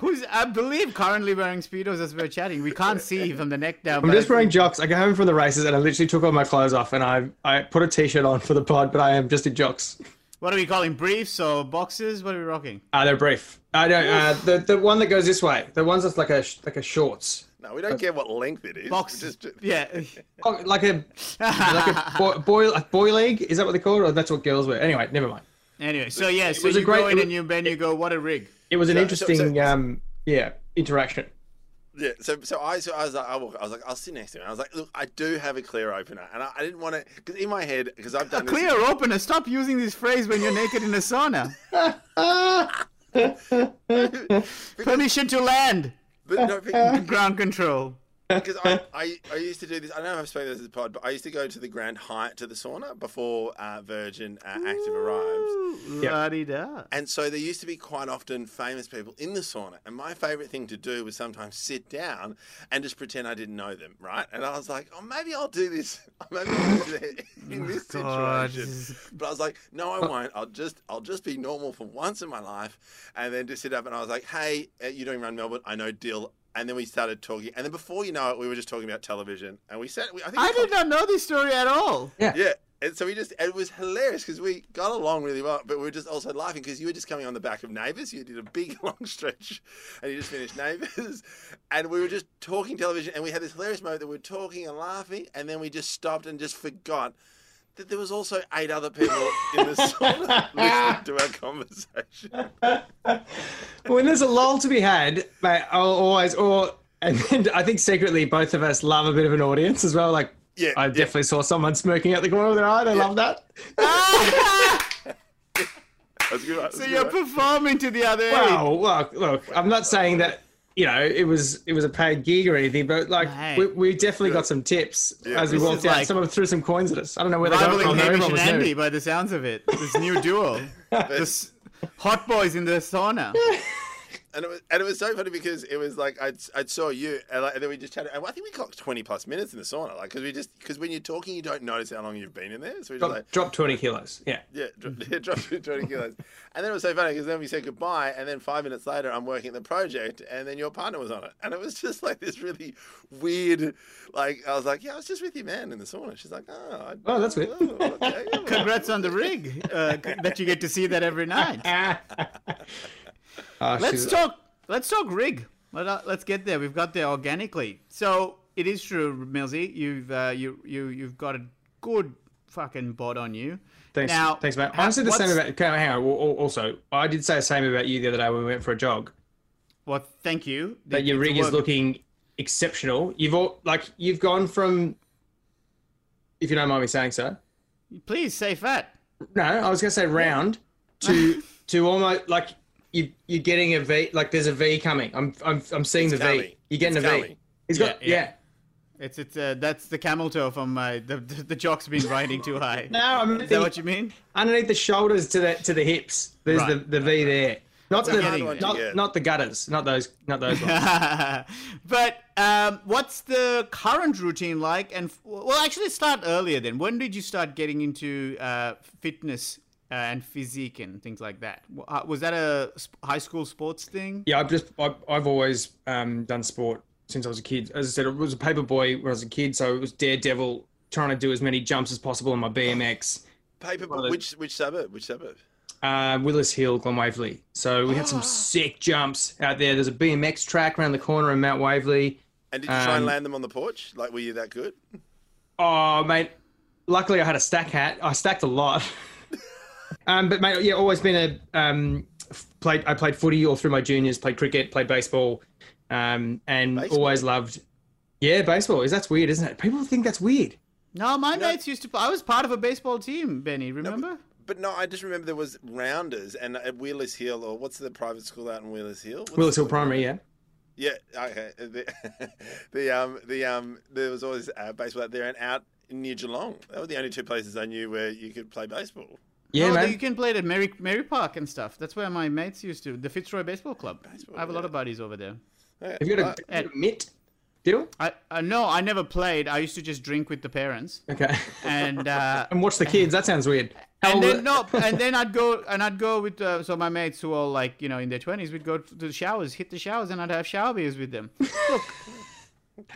Who's, I believe, currently wearing speedos as we're chatting. We can't see from the neck down. I'm just wearing jocks. I go home from the races and I literally took all my clothes off and I I put a t-shirt on for the pod, but I am just in jocks. What are we calling briefs or boxes? What are we rocking? Ah, they're brief. I don't. Uh, the the one that goes this way. The ones that's like a like a shorts. No, we don't care what length it is. Boxes. Just, Yeah. Oh, like a like a boy, boy a boy leg. Is that what they call it? Or that's what girls wear. Anyway, never mind. Anyway, so yeah, so was a you great- go in it and you Ben, you go, what a rig. It was an So- so- interesting so- um yeah interaction. yeah. So, so I, so I was like, I, walk, I was like, I'll sit next to him. I was like, look, I do have a clear opener, and I, I didn't want to, because in my head, because I've done A done clear opener. Stop using this phrase when you're naked in a sauna. Permission to land. But no, Ground control. Because I, I, I used to do this. I don't know if I've spoken this as the pod, but I used to go to the Grand Hyatt to the sauna before uh, Virgin uh, Active arrived. Yep. La-di-da. And so there used to be quite often famous people in the sauna. And my favorite thing to do was sometimes sit down and just pretend I didn't know them, right? And I was like, oh, maybe I'll do this. Maybe I'll do that in this God, situation. But I was like, no, I won't. I'll just, I'll just be normal for once in my life, and then just sit up. And I was like, hey, uh, you're doing Run Melbourne. I know Dill. And then we started talking. And then before you know it, we were just talking about television. And we said, we, I think I did not know this story at all. yeah. And so we just, it was hilarious because we got along really well, but we were just also laughing because you were just coming on the back of Neighbours. You did a big long stretch and you just finished Neighbours. And we were just talking television and we had this hilarious moment that we were talking and laughing and then we just stopped and just forgot that there was also eight other people in the sauna listening to our conversation. when there's a lull to be had, mate, I'll always or and then I think secretly both of us love a bit of an audience as well. Like Yeah, I yeah. definitely saw someone smirking at the corner of their eye. I love that. That's good. That's So good, you're right? performing to the other end. Well, look, look, I'm not saying that you know it was it was a paid gig or anything, but like Hey. we, we definitely got some tips Yeah. as we This walked is out. like- Someone threw some coins at us. I don't know where they got it Rivaling from. though. Hamish and Andy new. by the sounds of it. This new duo. this hot boys in the sauna. And it was, and it was so funny because it was like I'd, I'd saw you and, like, and then we just chatted. And I think we clocked twenty plus minutes in the sauna, like because we just because when you're talking, you don't notice how long you've been in there. So we just Drop, like drop 20 kilos. Yeah. yeah, dro- yeah, dropped twenty kilos. And then it was so funny because then we said goodbye, and then five minutes later, I'm working at the project, and then your partner was on it, and it was just like this really weird. Like I was like, yeah, I was just with your man in the sauna. She's like, oh, I, Oh, that's weird. oh, okay, yeah, well." Congrats on the rig. Uh, that you get to see that every night. Oh, Let's talk. Let's talk rig. Let, uh, let's get there. We've got there organically. So it is true, Millsy. You've uh, you you you've got a good fucking bod on you. Thanks, Now, thanks, mate. I said the same about. Okay, hang on. al- al- Also, I did say the same about you the other day when we went for a jog. Well, thank you. That your rig is looking exceptional. You've all like you've gone from, if you don't mind me saying so. Please say fat. No, I was gonna say round to to almost like you you're getting a V. Like there's a V coming. I'm I'm I'm seeing It's the V. You're getting It's a V. coming. He's got Yeah, yeah. yeah. It's it's uh, that's the camel toe from uh, the, the the jock's been riding too high. No, I'm Is that what you mean? underneath the shoulders to the to the hips. There's Right, the the V there. Not It's the hard one to not, not the gutters, not those, not those ones. but um, what's the current routine like? And f- well, actually, start earlier. Then, when did you start getting into uh, fitness and physique and things like that? Uh, Was that a high school sports thing? Yeah, I've just I've, I've always um, done sport since I was a kid. As I said, I was a paper boy when I was a kid, so it was daredevil, trying to do as many jumps as possible on my BMX. Paper. One of the- Which which suburb? Which suburb? Uh, Wheelers Hill, Glen Waverley. So we had some sick jumps out there. There's a BMX track around the corner in Mount Waverley. And did you try and Um, land them on the porch? Like, were you that good? Oh, mate. Luckily, I had a stack hat. I stacked a lot. um, but mate, yeah, always been a um, played. I played footy all through my juniors. Played cricket. Played baseball. Um, and Baseball? always loved. Yeah, baseball. Is that's weird, isn't it? People think that's weird. No, my mates used to. Play. I was part of a baseball team, Benny. Remember? But no, I just remember there was rounders and at Wheelers Hill, or what's the private school out in Wheelers Hill? What's Willis the- Hill Primary. Yeah. Yeah, okay. The, the um the um there was always uh, baseball out there and out near Geelong. That were the only two places I knew where you could play baseball. Yeah, no, man. you can play it at Merri, Merri Park and stuff. That's where my mates used to. The Fitzroy Baseball Club. I have a lot of buddies over there. Have you got a, uh, have you got a mitt? Deal. I uh, no, I never played. I used to just drink with the parents Okay. and. Uh, and watch the kids. That sounds weird. How And then no, and then I'd go and I'd go with uh, so my mates who all like you know in their twenties, we'd go to the showers, hit the showers, and I'd have shower beers with them. Look,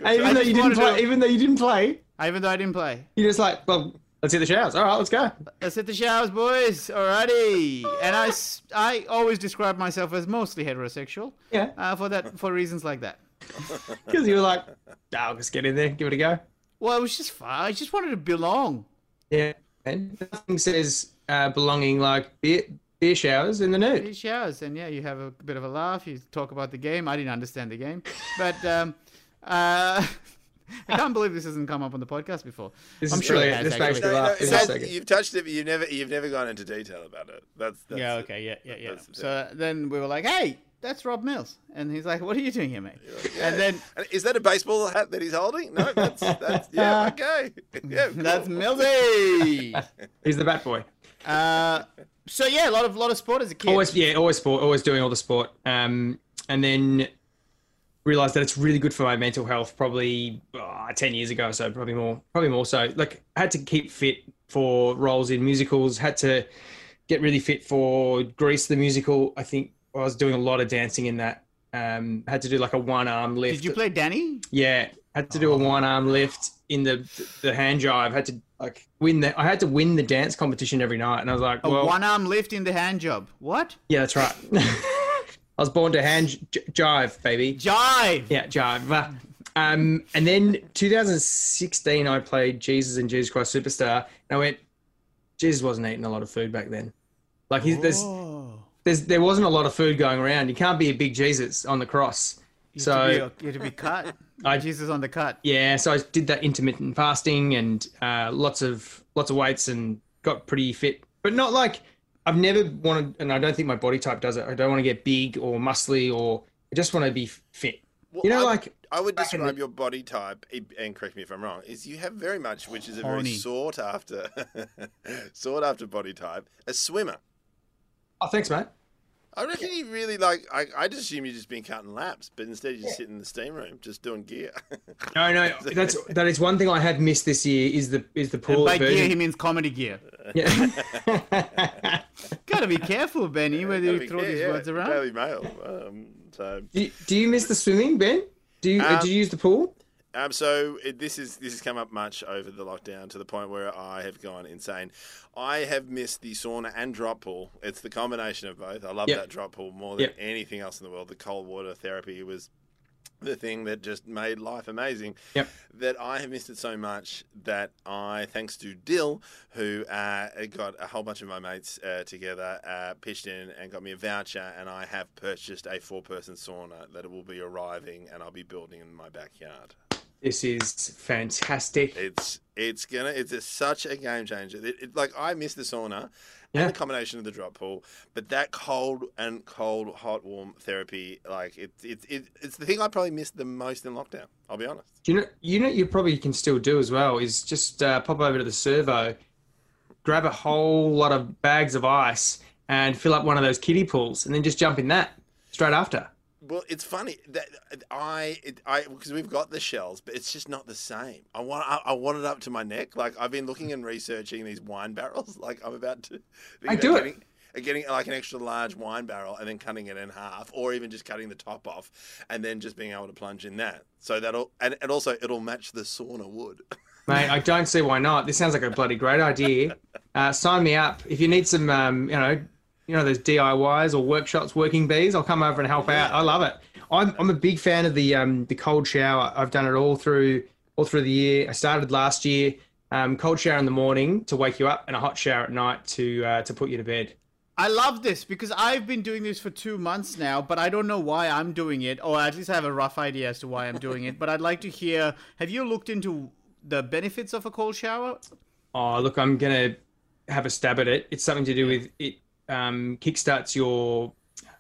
even I though you didn't play, to- even though you didn't play, even though I didn't play, you're just like, well, let's hit the showers. All right, let's go. let's hit the showers, boys. Alrighty. And I, I always describe myself as mostly heterosexual. Yeah. Uh, for that, for reasons like that. Because you were like, "Ah, I'll just get in there, give it a go. Well, it was just fun. I just wanted to belong. Yeah. And nothing says uh, belonging like beer, beer showers in the nude. Beer showers, and yeah, you have a bit of a laugh. You talk about the game. I didn't understand the game, but um, uh, I can't believe this hasn't come up on the podcast before. This I'm is sure it brilliant. has This makes actually. me no, no, laugh. This so is so good. you've touched it, but you've never you've never gone into detail about it. That's, that's Yeah, okay, yeah, yeah, yeah. the So then we were like, hey, that's Rob Mills. And he's like, what are you doing here, mate? Yeah. And then And is that a baseball hat that he's holding? No, that's that's yeah, okay. Yeah, that's cool. Millsy. He's the bat boy. uh, so yeah, a lot of lot of sport as a kid. Always, yeah, always sport, always doing all the sport. Um, and then realized that it's really good for my mental health. Probably uh, ten years ago, or so probably more, probably more so. Like, I had to keep fit for roles in musicals. Had to get really fit for Grease the musical. I think I was doing a lot of dancing in that. Um, had to do like a one arm lift. Did you play Danny? Yeah, had to do a one arm lift in the the hand jive. Had to like win the. I had to win the dance competition every night, and I was like, A one arm lift in the hand job. What? yeah, that's right. I was born to hand j- jive, baby. Jive. Yeah, jive. Um, and then 2016, I played Jesus and Jesus Christ Superstar, and I went. Jesus wasn't eating a lot of food back then. Like he's, there's, there's, there wasn't a lot of food going around. You can't be a big Jesus on the cross. You So had to be, you had to be cut. I- Jesus on the cut. Yeah, so I did that intermittent fasting and uh, lots of lots of weights and got pretty fit, but not like I've never wanted, and I don't think my body type does it. I don't want to get big or muscly, or I just want to be fit. Well, You know, I, like I would describe the- your body type, and correct me if I'm wrong, is you have very much, which is a very Horny. sought after, sought after body type, a swimmer. oh, thanks, mate. I reckon you really like. I, I just assume you've just been counting laps, but instead you just sit in the steam room, just doing gear. No, no, that's that is one thing I have missed this year is the is the And pool by gear, he means comedy gear. Yeah. Gotta be careful, Benny, whether you throw these words around. Daily Mail. Um, so, do, you- do you miss the swimming, Ben? Do you Um, do you use the pool? Um, so it, this is this has come up much over the lockdown to the point where I have gone insane. I have missed the sauna and drop pool. It's the combination of both. I love Yep. that drop pool more than Yep. anything else in the world. The cold water therapy was the thing that just made life amazing. Yep. That I have missed it so much that I, thanks to Dill, who uh, got a whole bunch of my mates uh, together, uh, pitched in and got me a voucher, and I have purchased a four-person sauna that will be arriving, and I'll be building in my backyard. This is fantastic. It's it's gonna it's a, such a game changer. It, it, like I miss the sauna Yeah. and the combination of the drop pool, but that cold and cold hot warm therapy, like it's it's it, it's the thing I probably missed the most in lockdown. I'll be honest. You know you know you probably can still do as well is just uh, pop over to the servo, grab a whole lot of bags of ice, and fill up one of those kiddie pools, and then just jump in that straight after. Well, it's funny that I, it, I, because we've got the shells, but it's just not the same. I want, I, I want it up to my neck. Like I've been looking and researching these wine barrels. Like I'm about to. I do it. getting, it. Getting like an extra large wine barrel and then cutting it in half, or even just cutting the top off, and then just being able to plunge in that. So that'll, and, and also it'll match the sauna wood. Mate, I don't see why not. This sounds like a bloody great idea. Uh, sign me up if you need some, um, you know, you know those DIYs or workshops, working bees. I'll come over and help out. I love it. I'm, I'm a big fan of the um, the cold shower. I've done it all through all through the year. I started last year. Um, cold shower in the morning to wake you up, and a hot shower at night to uh, to put you to bed. I love this because I've been doing this for two months now, but I don't know why I'm doing it, or at least I have a rough idea as to why I'm doing it. But I'd like to hear have you looked into the benefits of a cold shower? Oh, look, I'm gonna have a stab at it. It's something to do with it. Um, kickstarts your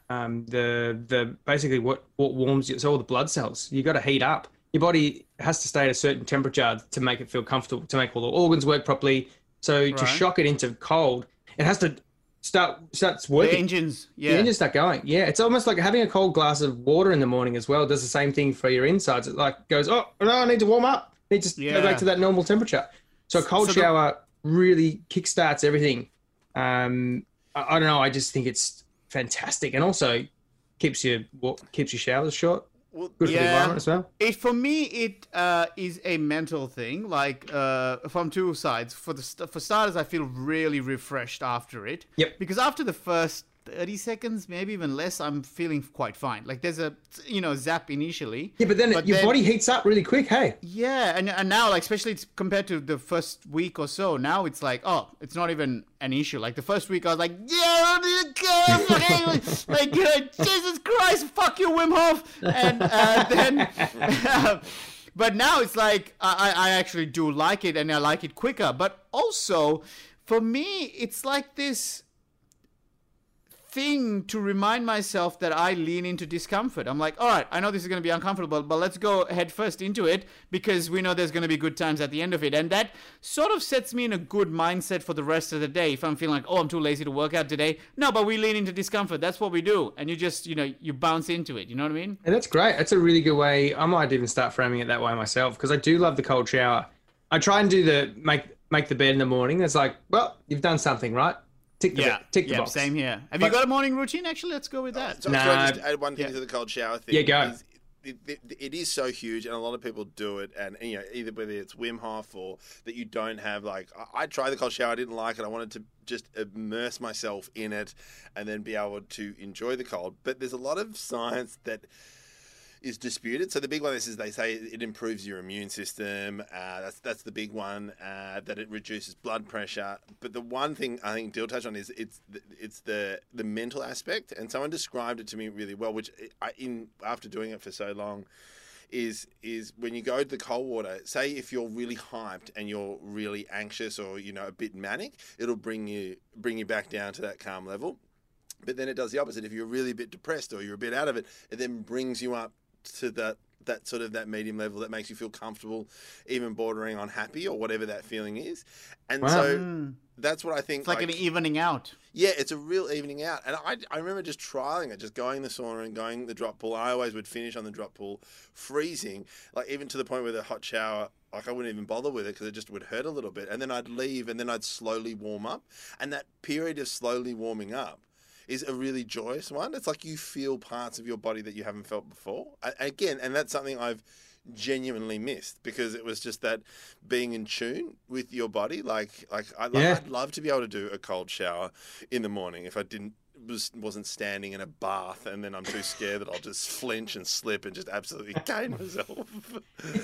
um, the the basically what what warms you. So all the blood cells. You got to heat up. Your body has to stay at a certain temperature to make it feel comfortable, to make all the organs work properly. So to shock it into cold, it has to start starts working. The engines, The yeah. engines start going. Yeah, it's almost like having a cold glass of water in the morning as well. Does the same thing for your insides. It like goes, oh no, I need to warm up. Need to go Yeah. back to that normal temperature. So a cold So the- shower really kickstarts everything. Um, I, I don't know. I just think it's fantastic, and also keeps your wa- keeps your showers short. Well, Good for the environment as well. It for me, it uh, is a mental thing. Like uh, from two sides. For the for starters, I feel really refreshed after it. Yep. Because after the first thirty seconds, maybe even less, I'm feeling quite fine. Like there's a you know zap initially. Yeah, but then But your then- body heats up really quick. Hey, Yeah, and and now like especially it's compared to the first week or so, now it's like oh, it's not even an issue. Like the first week, I was like, yeah, okay, like uh, Jesus Christ, fuck you, Wim Hof, and uh, then. But now it's like I I actually do like it and I like it quicker. But also, for me, it's like this thing to remind myself that I lean into discomfort. I'm like, all right, I know this is going to be uncomfortable, but let's go head first into it because we know there's going to be good times at the end of it. And that sort of sets me in a good mindset for the rest of the day. If I'm feeling like, oh, I'm too lazy to work out today. No, but we lean into discomfort. That's what we do. And you just, you know, you bounce into it. You know what I mean? and that's great. That's a really good way. I might even start framing it that way myself because I do love the cold shower. I try and do the make make the bed in the morning. It's like, well, you've done something, right? Tick the tick the yeah, box. same here. Have But- you got a morning routine? Actually, let's go with that. So, Nah. can I just add one thing Yeah. to the cold shower thing? Yeah, go. Is It, it, it is so huge, and a lot of people do it, and, you know, either whether it's Wim Hof or that you don't have like I, I tried the cold shower, I didn't like it. I wanted to just immerse myself in it, and then be able to enjoy the cold. But there's a lot of science that is disputed. So the big one is, is they say it improves your immune system. Uh, that's that's the big one. Uh, that it reduces blood pressure. But the one thing I think Dill touched on is it's the, it's the the mental aspect. And someone described it to me really well, which I in after doing it for so long. Is is when you go to the cold water. Say if you're really hyped and you're really anxious or you know a bit manic, it'll bring you bring you back down to that calm level. But then it does the opposite. If you're really a bit depressed or you're a bit out of it, it then brings you up to that that sort of that medium level that makes you feel comfortable, even bordering on happy or whatever that feeling is. And Wow. so mm. that's what I think. It's like, an evening out. yeah, it's a real evening out. And I, I remember just trialing it, just going in the sauna and going the drop pool. I always would finish on the drop pool, freezing, like even to the point where the hot shower, like I wouldn't even bother with it because it just would hurt a little bit. And then I'd leave and then I'd slowly warm up. And that period of slowly warming up is a really joyous one. It's like you feel parts of your body that you haven't felt before. A- Again, and that's something I've genuinely missed because it was just that being in tune with your body. Like, like I, Yeah. I'd love to be able to do a cold shower in the morning if I didn't was wasn't standing in a bath and then I'm too scared that I'll just flinch and slip and just absolutely cane myself.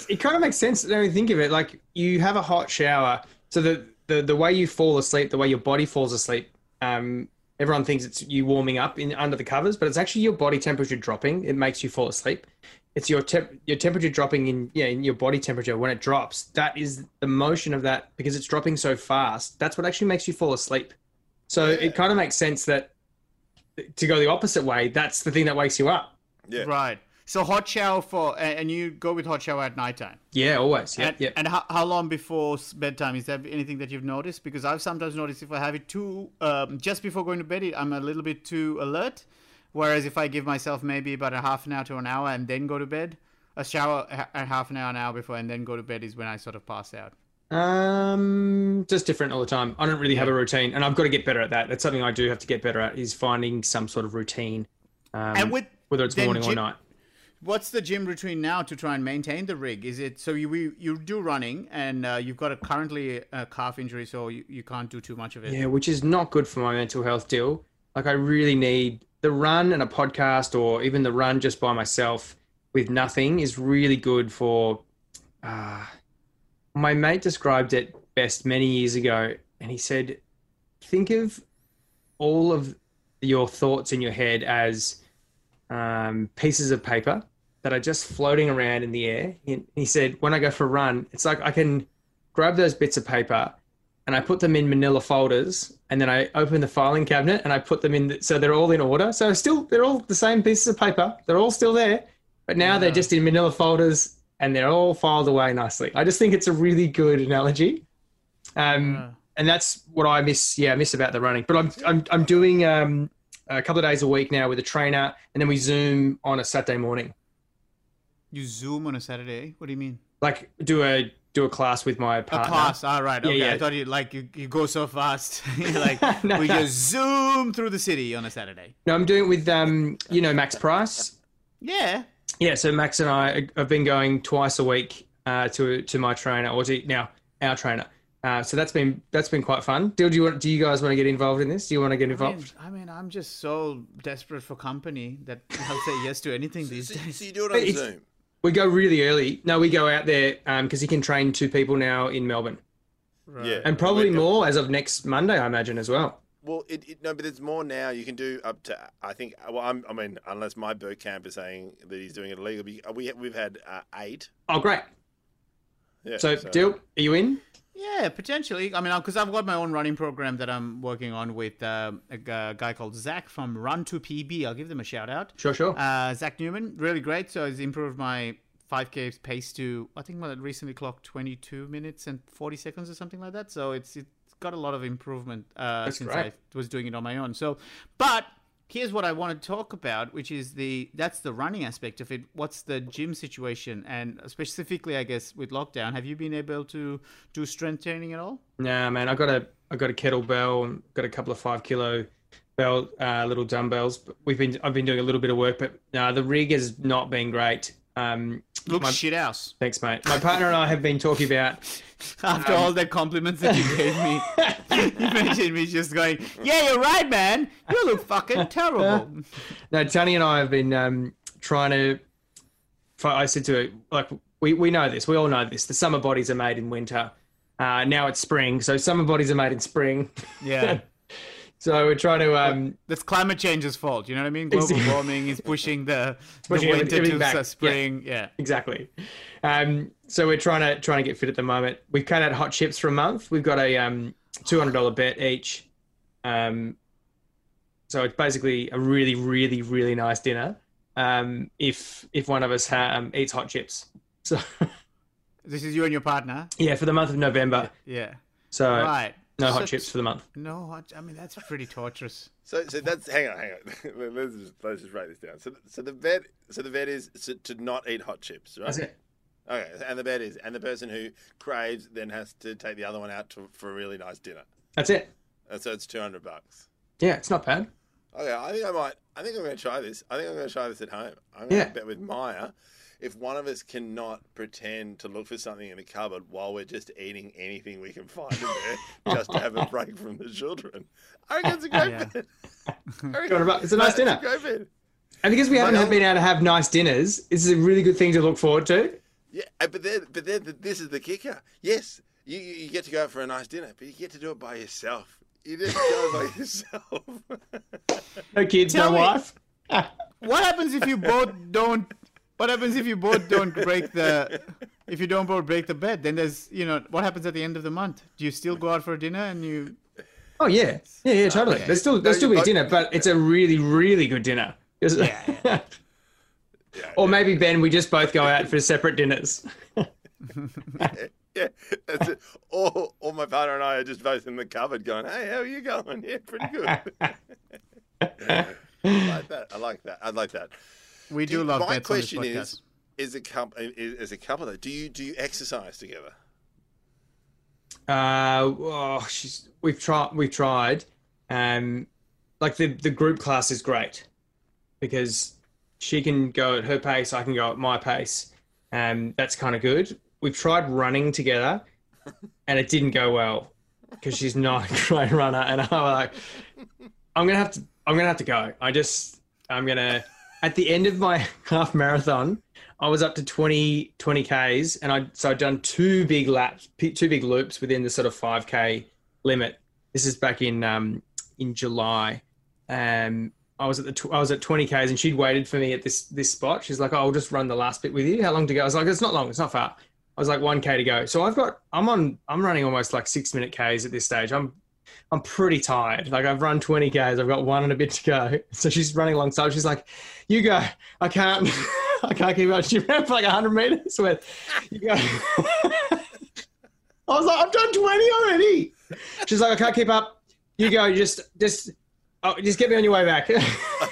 it kind of makes sense when you think of it. Like you have a hot shower, so the the, the way you fall asleep, the way your body falls asleep, um, everyone thinks it's you warming up in under the covers, but it's actually your body temperature dropping. It makes you fall asleep. It's your temp, your temperature dropping in yeah in your body temperature when it drops. That is the motion of that because it's dropping so fast. That's what actually makes you fall asleep. So it kind of makes sense that to go the opposite way. That's the thing that wakes you up. yeah. Right. So hot shower for, and you go with hot shower at nighttime. Yeah, always. Yeah. and yep. and how, how long before bedtime? Is there anything that you've noticed? Because I've sometimes noticed if I have it too um, just before going to bed, I'm a little bit too alert. Whereas if I give myself maybe about a half an hour to an hour and then go to bed, a shower a half an hour, an hour before, and then go to bed is when I sort of pass out. Um, just different all the time. I don't really have a routine, and I've got to get better at that. That's something I do have to get better at is finding some sort of routine, um, And with whether it's morning or gym- night. What's the gym routine now to try and maintain the rig? Is it so you you, do running and uh, you've got a currently a calf injury, so you, you can't do too much of it. Yeah, which is not good for my mental health Dill. Like I really need the run and a podcast or even the run just by myself with nothing is really good for uh my mate described it best many years ago and he said think of all of your thoughts in your head as um, pieces of paper that are just floating around in the air. He, he said, when I go for a run, it's like I can grab those bits of paper and I put them in manila folders and then I open the filing cabinet and I put them in the, so they're all in order. So still they're all the same pieces of paper. They're all still there, but now they're just in manila folders and they're all filed away nicely. I just think it's a really good analogy. Um, Yeah. and that's what I miss. Yeah, I miss about the running. But I'm I'm I'm doing um, a couple of days a week now with a trainer, and then we Zoom on a Saturday morning. You zoom on a Saturday. What do you mean? Like do a do a class with my partner. A class. All right. Yeah, Okay. yeah. I thought you like you, you go so fast. You're like No, we no. just zoom through the city on a Saturday. No, I'm doing it with um, you know, Max Price. Yeah. Yeah, so Max and I have been going twice a week uh, to to my trainer, or to now our trainer. Uh, so that's been that's been quite fun. Do, do you want, do you guys want to get involved in this? Do you want to get I mean, involved? I mean, I'm just so desperate for company that I'll say yes to anything these So, days. so you do it on It's- Zoom. We go really early. No, we go out there because he can train two people now in Melbourne, Right. Yeah. and probably We're more as of next Monday, I imagine as well. Well, it, it, no, but there's more now. You can do up to. I think. Well, I'm, I mean, unless my boot camp is saying that he's doing it illegally, we we've had uh, eight. Oh, great! Yeah. So, Dill, are you in? Yeah, potentially. I mean, because I've got my own running program that I'm working on with um, a guy called Zach from Run to PB. I'll give them a shout out. Sure, sure. Uh, Zach Newman, really great. So he's improved my 5K pace to I think I recently clocked 22 minutes and 40 seconds or something like that. So it's it's got a lot of improvement uh, That's since great. I was doing it on my own. So, but here's what I want to talk about, which is the that's the running aspect of it. What's the gym situation, and specifically, I guess with lockdown, have you been able to do strength training at all? Nah, man, I got a I got a kettlebell, got a couple of five kilo bell uh, little dumbbells. We've been I've been doing a little bit of work, but no, the rig has not been great. Um, Looks my- shit house. thanks, mate. My partner and I have been talking about. After all the compliments that you gave me, you mentioned me just going, "Yeah, you're right, man. You look fucking terrible." No, Tony and I have been um, trying to. I said to her, like, we, we know this. We all know this. The summer bodies are made in winter. Uh, now it's spring, so summer bodies are made in spring. Yeah, So we're trying to. Um, that's climate change's fault. You know what I mean? Global warming is pushing the, the winter to back. the Yeah. spring. Yeah. exactly. Um, so we're trying to trying to get fit at the moment. We've cut out hot chips for a month. We've got a um, two hundred dollar bet each. Um, so it's basically a really, really, really nice dinner. Um, if if one of us ha- um, eats hot chips. So This is you and your partner. yeah, for the month of November. Yeah. So Right. No So- hot chips for the month. No, hot- I mean that's pretty torturous. So, so that's hang on, hang on. let's just let's just write this down. So, so the bet, so the bet is to, to not eat hot chips, right? That's it. Okay, and the bet is, and the person who craves then has to take the other one out to, for a really nice dinner. That's it. And so it's two hundred bucks. Yeah, it's not bad. Okay, I think I might. I think I'm going to try this. I think I'm going to try this at home. I'm going Yeah. to bet with Maya. If one of us cannot pretend to look for something in the cupboard while we're just eating anything we can find in there, just to have a break from the children, I reckon it's a great Yeah. bet. I reckon- 200 bucks. It's a nice dinner. It's a great bet. And because we haven't But- been um, able to have nice dinners, this is a really good thing to look forward to. Yeah, but then, but then this is the kicker. Yes, you you you get to go out for a nice dinner, but you get to do it by yourself. You just go by yourself. No kids, Tell no me- wife. What happens if you both don't? What happens if you both don't break the? If you don't both break the bet, then there's you know what happens at the end of the month? Do you still go out for dinner and you? Oh yeah, yeah, yeah, totally. Okay. There's still there's No, still you- be a dinner, but it's a really really good dinner. It's- Yeah, Yeah, Or yeah. maybe Ben, we just both go out for separate dinners. Yeah, that's it. Or, or my partner and I are just both in the cupboard going, hey, how are you going? Yeah, pretty good. I like that. I like that. I like that. We do, you- love my bets on this question podcast. is, is a couple, is a couple though, do you do you exercise together? Uh, oh, she's we've tried we've tried. Um, like the the group class is great because she can go at her pace, I can go at my pace. Um, that's kind of good. We've tried running together, and it didn't go well because she's not a great runner, and I'm like, I'm gonna have to I'm gonna have to go. I just I'm gonna at the end of my half marathon. I was up to 20, 20 Ks and I, so I'd done two big laps, two big loops within the sort of 5K limit. This is back in, um, in July. Um, I was at the, tw- I was at 20 Ks and she'd waited for me at this, this spot. She's like, oh, I'll just run the last bit with you. How long to go? I was like, it's not long. It's not far. I was like 1K to go. So I've got, I'm on, I'm running almost like six minute Ks at this stage. I'm, I'm pretty tired. Like I've run 20 Ks. I've got one and a bit to go. So she's running alongside. She's like, you go. I can't, I can't keep up. She ran for like 100 meters with, you go. I was like, I've done 20 already. She's like, I can't keep up. You go. Just, just, oh, just get me on your way back.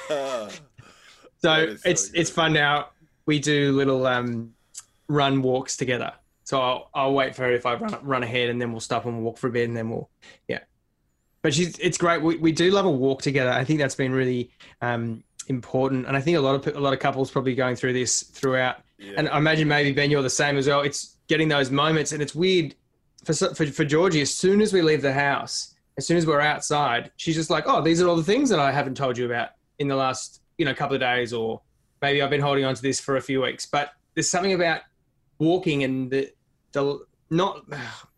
So so it's, it's fun now. We do little, um, run walks together. So I'll, I'll wait for her if I run, run ahead and then we'll stop and walk for a bit and then we'll, yeah. But she's, it's great. We, we do love a walk together. I think that's been really um, important. And I think a lot of, a lot of couples probably going through this throughout. Yeah. And I imagine maybe Ben, you're the same as well. It's getting those moments. And it's weird for, for, for Georgie, as soon as we leave the house, as soon as we're outside, she's just like, oh, these are all the things that I haven't told you about in the last, you know, couple of days, or maybe I've been holding on to this for a few weeks. But there's something about walking and the, the not,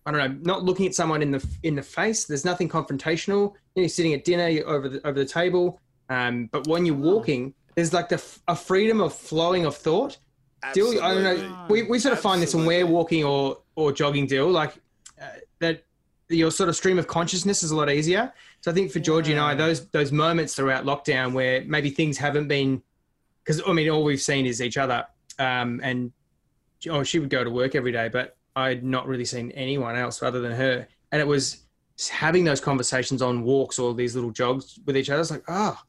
I don't know, not looking at someone in the in the face. There's nothing confrontational. You know, you're sitting at dinner you're over the over the table, um, but when you're walking, there's like the a freedom of flowing of thought. Dill, I don't know. We, we sort of find this when we're walking or or jogging. Dill, like uh, that, your sort of stream of consciousness is a lot easier. So I think for Georgie and I, those those moments throughout lockdown where maybe things haven't been, because I mean, all we've seen is each other, um, and oh, she would go to work every day, but I'd not really seen anyone else other than her, and it was having those conversations on walks or these little jogs with each other. It's like, ah,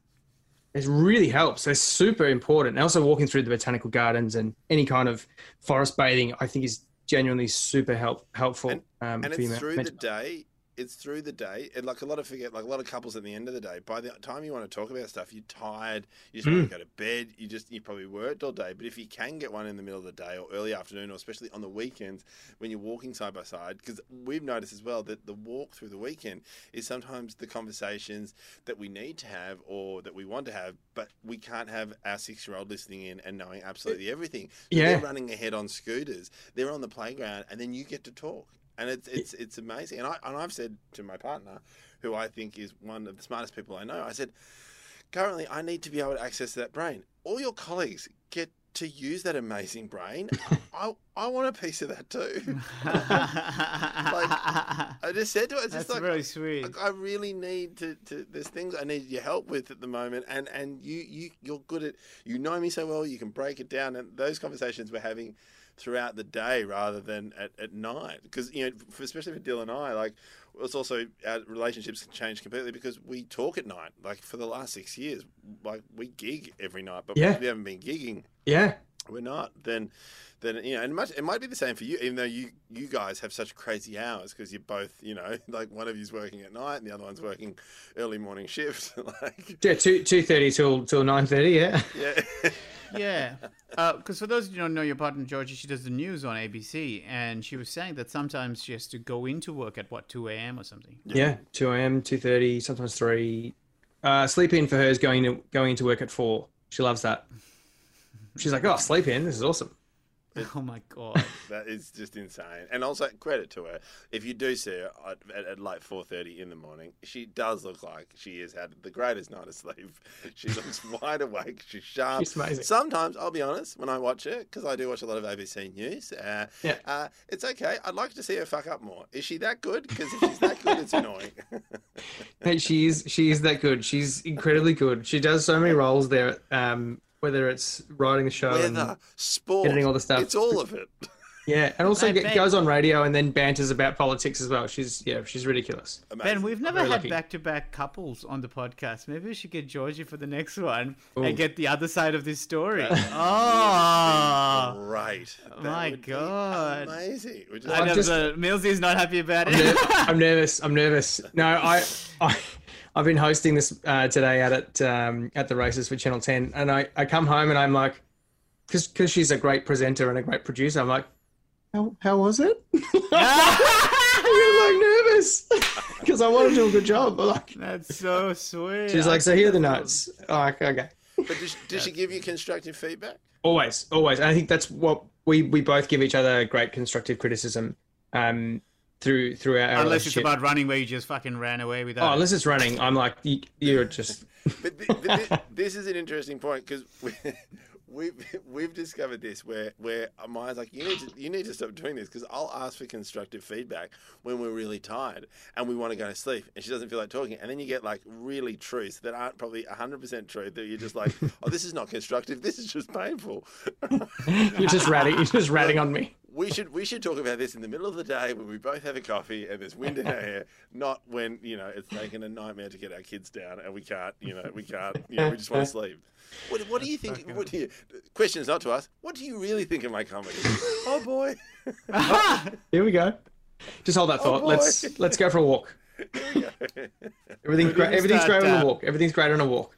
it really helps. They're super important. And also walking through the botanical gardens and any kind of forest bathing, I think is genuinely super help helpful. And- um, and for it's through mental- the day. It's through the day, and like a lot of forget, like a lot of couples at the end of the day. By the time you want to talk about stuff, you're tired. You just Mm. want to go to bed. You just you probably worked all day. But if you can get one in the middle of the day or early afternoon, or especially on the weekends when you're walking side by side, because we've noticed as well that the walk through the weekend is sometimes the conversations that we need to have or that we want to have, but we can't have our six year old listening in and knowing absolutely everything. So Yeah. they're running ahead on scooters. They're on the playground, and then you get to talk and it's it's it's amazing. And I and I've said to my partner, who I think is one of the smartest people I know, I said, currently I need to be able to access that brain. All your colleagues get to use that amazing brain. I I want a piece of that too. I just said to her, it's That's just like really sweet. like, I really need to, to. There's things I need your help with at the moment, and and you you you're good at. You know me so well. You can break it down, and those conversations we're having throughout the day rather than at, at night. Because you know, for, especially for Dylan and I, like it's also our relationships change completely because we talk at night. Like for the last six years, like we gig every night, but Yeah. we haven't been gigging yeah, we're not, then then you know, and it might, it might be the same for you, even though you you guys have such crazy hours because you're both, you know, like one of you's working at night and the other one's working early morning shift. like, yeah, two two thirty till till nine thirty. Yeah, yeah, yeah, because for those of who don't know your partner Georgie, she does the news on ABC, and she was saying that sometimes she has to go into work at what two a.m. or something. yeah, two a.m., two thirty, sometimes three. Uh, sleep in for her is going to going into work at four. She loves that. She's like, oh, sleep in. This is awesome. Oh my god! that is just insane. And also credit to her. If you do see her at, at, at like four thirty in the morning, she does look like she has had the greatest night of sleep. She looks wide awake. She's sharp. She's amazing. Sometimes I'll be honest when I watch her because I do watch a lot of ABC News. Uh, Yeah. uh, it's okay. I'd like to see her fuck up more. Is she that good? Because if she's that good, it's annoying. Hey, she is she is that good. She's incredibly good. She does so many roles there um, whether it's writing the show, and- Weather, sport, editing all the stuff. It's all of it. yeah, and also I get, goes on radio and then banters about politics as well. She's yeah, she's ridiculous. Ben, we've never had back-to-back couples on the podcast. Maybe we should get Georgie for the next one Ooh. and get the other side of this story. oh, right! That my God. Amazing. Just- I know just- the Millsy's not happy about I'm, it. ner- I'm nervous. I'm nervous. No, I, I, I've been hosting this uh, today out at um, at the races for Channel Ten, and I, I come home and I'm like, because because she's a great presenter and a great producer, I'm like, how how was it? I'm like nervous because I want to do a good job. But like, That's so sweet. she's like, so here are the that's notes. I'm okay. but does, does she give you constructive feedback? Always, always. And I think that's what we we both give each other great constructive criticism um, through through our, our Unless it's about running where you just fucking ran away without. Oh, unless it's running, I'm like, you, you're just But, th- but thi- this is an interesting point because we, we've we've discovered this where where Maya's like you need to you need to stop doing this because I'll ask for constructive feedback when we're really tired and we want to go to sleep and she doesn't feel like talking and then you get like really truths that aren't probably hundred percent true that you're just like oh this is not constructive this is just painful. you're just ratting you're just ratting on me. We should we should talk about this in the middle of the day when we both have a coffee and there's wind in our hair, not when you know it's taken a nightmare to get our kids down and we can't you know we can't you know we just want to sleep. What, what do you think? What do you? Questions not to us. What do you really think of my comedy? oh boy, Here we go. Just hold that thought. boy. let's let's go for a walk. here we go. Everything's great. Everything's start, great on uh, a walk. Everything's great on a walk.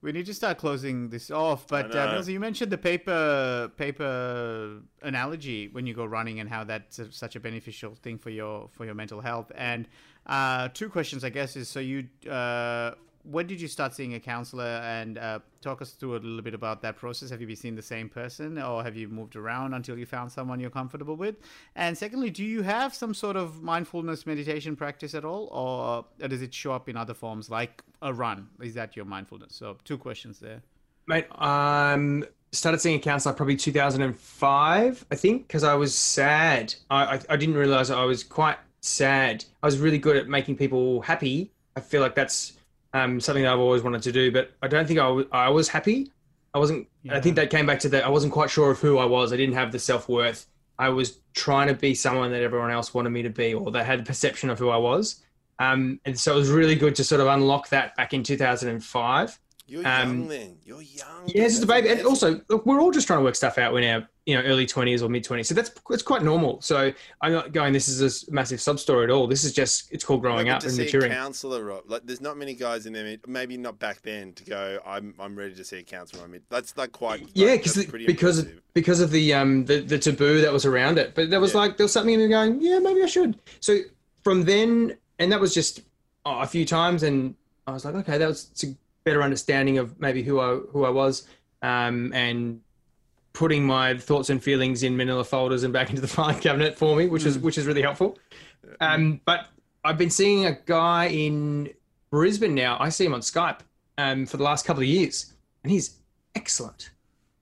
We need to start closing this off. But uh, know. Millsy, you mentioned the paper paper analogy when you go running and how that's a, such a beneficial thing for your for your mental health. And uh, two questions, I guess, is so you. Uh, when did you start seeing a counselor? And uh, talk us through a little bit about that process. Have you been seeing the same person, or have you moved around until you found someone you're comfortable with? And secondly, do you have some sort of mindfulness meditation practice at all, or does it show up in other forms like a run? Is that your mindfulness? So two questions there. Mate, um, started seeing a counselor probably 2005, I think, because I was sad. I, I I didn't realize I was quite sad. I was really good at making people happy. I feel like that's um, something that I've always wanted to do, but I don't think I I was happy. I wasn't. I think that came back to that. I wasn't quite sure of who I was. I didn't have the self worth. I was trying to be someone that everyone else wanted me to be, or they had a perception of who I was. Um, and so it was really good to sort of unlock that back in 2005. You're Um, young then. You're young. Yeah, it's just a baby, and also look, we're all just trying to work stuff out when our you know early twenties or mid twenties. So that's it's quite normal. So I'm not going. This is a massive sub story at all. This is just it's called growing up and maturing. Rob, like there's not many guys in there. Maybe not back then to go. I'm I'm ready to see a counsellor. I mean, that's like quite. Yeah, that's because because impressive. because of the um the, the taboo that was around it. But there was Yeah. like there was something in me going, yeah, maybe I should. So from then, and that was just oh, a few times, and I was like, okay, that was it's a better understanding of maybe who I who I was, um, and putting my thoughts and feelings in manila folders and back into the filing cabinet for me, which is which is really helpful. Um, but I've been seeing a guy in Brisbane now. I see him on Skype um, for the last couple of years, and he's excellent.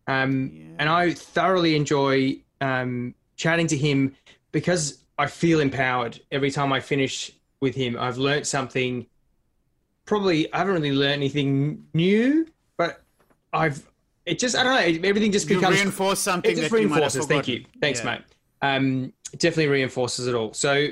Um, And I thoroughly enjoy um, chatting to him because I feel empowered every time I finish with him. I've learnt something. Probably I haven't really learned anything new, but I've it just I don't know. Everything just becomes You reinforce something it just that you reinforces. Thank you. Thanks, Yeah. mate. Um, definitely reinforces it all. So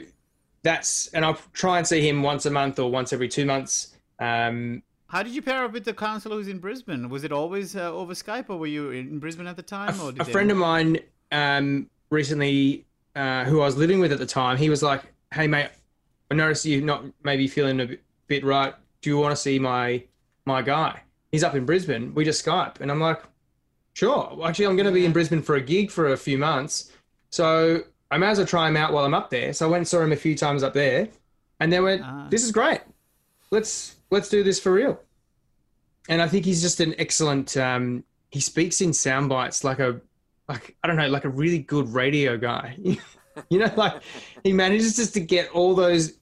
that's and I'll try and see him once a month or once every two months. Um, How did you pair up with the counselor who's in Brisbane? Was it always uh, over Skype, or were you in Brisbane at the time? or did a they- friend of mine um, recently, uh, who I was living with at the time, he was like, "Hey, mate, I noticed you not maybe feeling a bit right. Do you want to see my my guy? He's up in Brisbane. We just Skype." And I'm like, "Sure. Actually, I'm going to be in Brisbane for a gig for a few months, so I may as well try him out while I'm up there." So I went and saw him a few times up there, and then went, Ah. "This is great. Let's let's do this for real." And I think he's just an excellent. Um, he speaks in sound bites like a like I don't know, like a really good radio guy. you know, like he manages just to get all those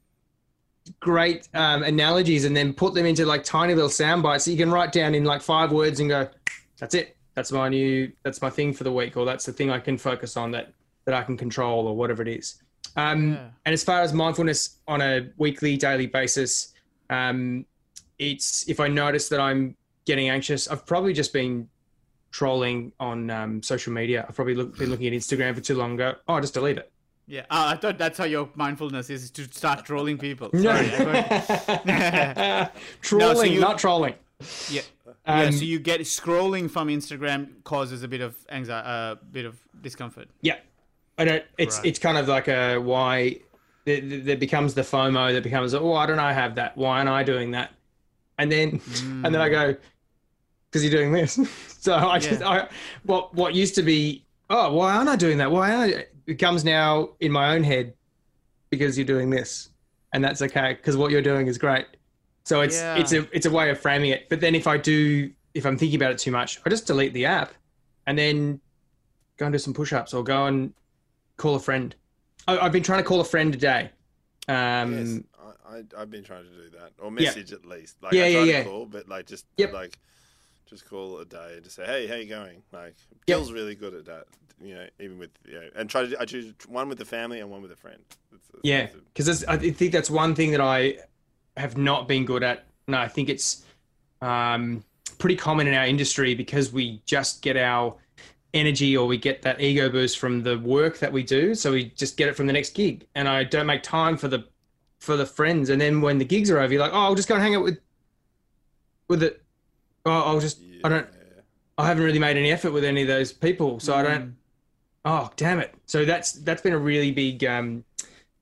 great um, analogies and then put them into like tiny little sound bites that you can write down in like five words and go, "That's it. That's my new. That's my thing for the week, or that's the thing I can focus on that that I can control, or whatever it is." Um, Yeah. And as far as mindfulness on a weekly, daily basis, um, it's if I notice that I'm getting anxious, I've probably just been trolling on um, social media. I've probably look, been looking at Instagram for too long. and Go, oh, I'll just delete it. Yeah, uh, I thought that's how your mindfulness is to start trolling people. Sorry, I got- trolling, you- not trolling. yeah, yeah. Um, So you get scrolling from Instagram causes a bit of anxiety, a uh, bit of discomfort. Yeah, I don't. It's Right. it's kind of like a why. There, becomes the FOMO that becomes oh I don't know I have that why aren't I doing that, and then and then I go because you're doing this. so I just Yeah. I what what used to be oh why aren't I doing that why aren't I it comes now in my own head because you're doing this and that's okay because what you're doing is great. So it's Yeah. it's a it's a way of framing it. But then if I do if I'm thinking about it too much, I just delete the app and then go and do some push-ups or go and call a friend. I, I've been trying to call a friend today. Um, Yes, I, I, I've been trying to do that, or message at least. Like Yeah, I yeah, try yeah. to call, but like just Yep. like just call a day and just say, hey, how you going? Like, Yep. Really good at that. You know, even with you know, and try to I choose one with the family and one with a friend. That's- that's- Yeah, that's it. because I think that's one thing that I have not been good at. No, I think it's um, pretty common in our industry because we just get our energy or we get that ego boost from the work that we do. So we just get it from the next gig, and I don't make time for the for the friends. And then when the gigs are over, you're like, oh, I'll just go and hang out with with it. Oh, I'll just I don't. I haven't really made any effort with any of those people, so I don't. Oh, damn it! So that's that's been a really big um,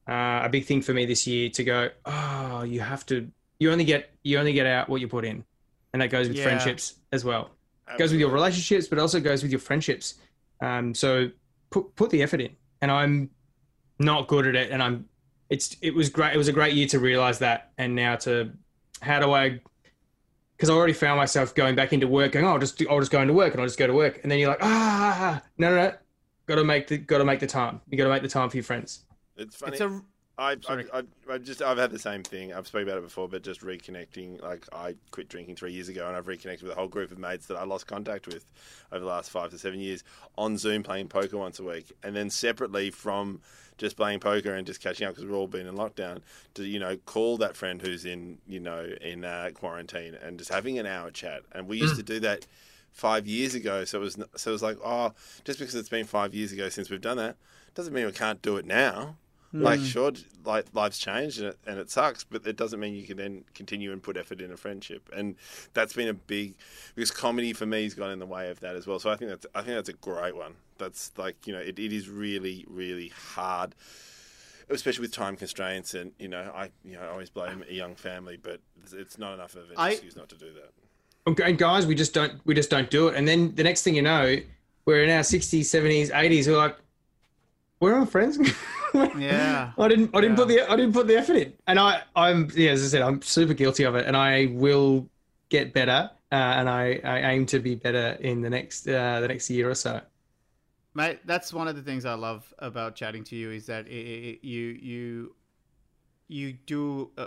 uh, a big thing for me this year to go. Oh, you have to. You only get you only get out what you put in, and that goes with Yeah. friendships as well. It goes with your relationships, but also goes with your friendships. Um, so put put the effort in, and I'm not good at it, and I'm. It's it was great. It was a great year to realize that, and now to how do I because I already found myself going back into work, going, "Oh, I'll just do, I'll just go into work, and I'll just go to work." And then you're like, "Ah, no, no, no, got to make the got to make the time. You got to make the time for your friends." It's funny. It's a I, Sorry. I, I, I just I've had the same thing. I've spoken about it before, but just reconnecting. Like I quit drinking three years ago, and I've reconnected with a whole group of mates that I lost contact with over the last five to seven years on Zoom playing poker once a week, and then separately from just playing poker and just catching up because we've all been in lockdown. To you know call that friend who's in you know in uh, quarantine and just having an hour chat. And we used to do that five years ago. So it was so it was like oh, just because it's been five years ago since we've done that doesn't mean we can't do it now. Like, hmm. sure, like life's changed and it, and it sucks, but it doesn't mean you can then continue and put effort in a friendship. And that's been a big because comedy for me has gone in the way of that as well. So I think that's I think that's a great one. That's like you know it, it is really really hard, especially with time constraints and you know I you know I always blame a young family, but it's- it's not enough of an I- excuse not to do that. And guys, we just don't we just don't do it. And then the next thing you know, we're in our 60s, 70s, 80s. We're like, we're our friends. Yeah. I didn't I didn't Yeah. put the I didn't put the effort in. And I I'm yeah, as I said, I'm super guilty of it, and I will get better. Uh, and I, I aim to be better in the next uh, the next year or so. Mate, that's one of the things I love about chatting to you is that i i you you you do uh,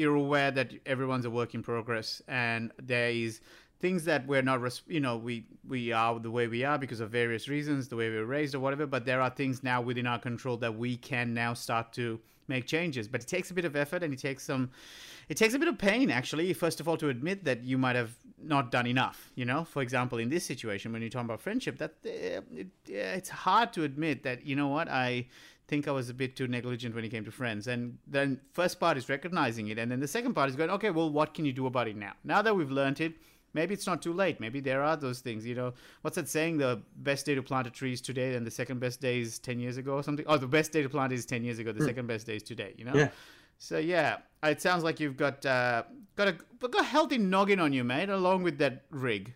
you're aware that everyone's a work in progress and there is things that we're not you know we we are the way we are because of various reasons the way we were raised or whatever but there are things now within our control that we can now start to make changes. But it takes a bit of effort and it takes some it takes a bit of pain actually first of all to admit that you might have not done enough you know? For example in this situation when you're talking about friendship that uh, it, yeah, it's hard to admit that you know what i think i was a bit too negligent when it came to friends. And then first part is recognizing it. And then the second part is going okay well what can you do about it now? Now that we've learned it maybe it's not too late. Maybe there are those things you know. What's that saying? The best day to plant a tree is today and the second best day is 10 years ago or something? Oh the best day to plant is 10 years ago. The second best day is today you know? Yeah. so yeah, it sounds like you've got uh, got a got a healthy noggin on you, mate, along with that rig.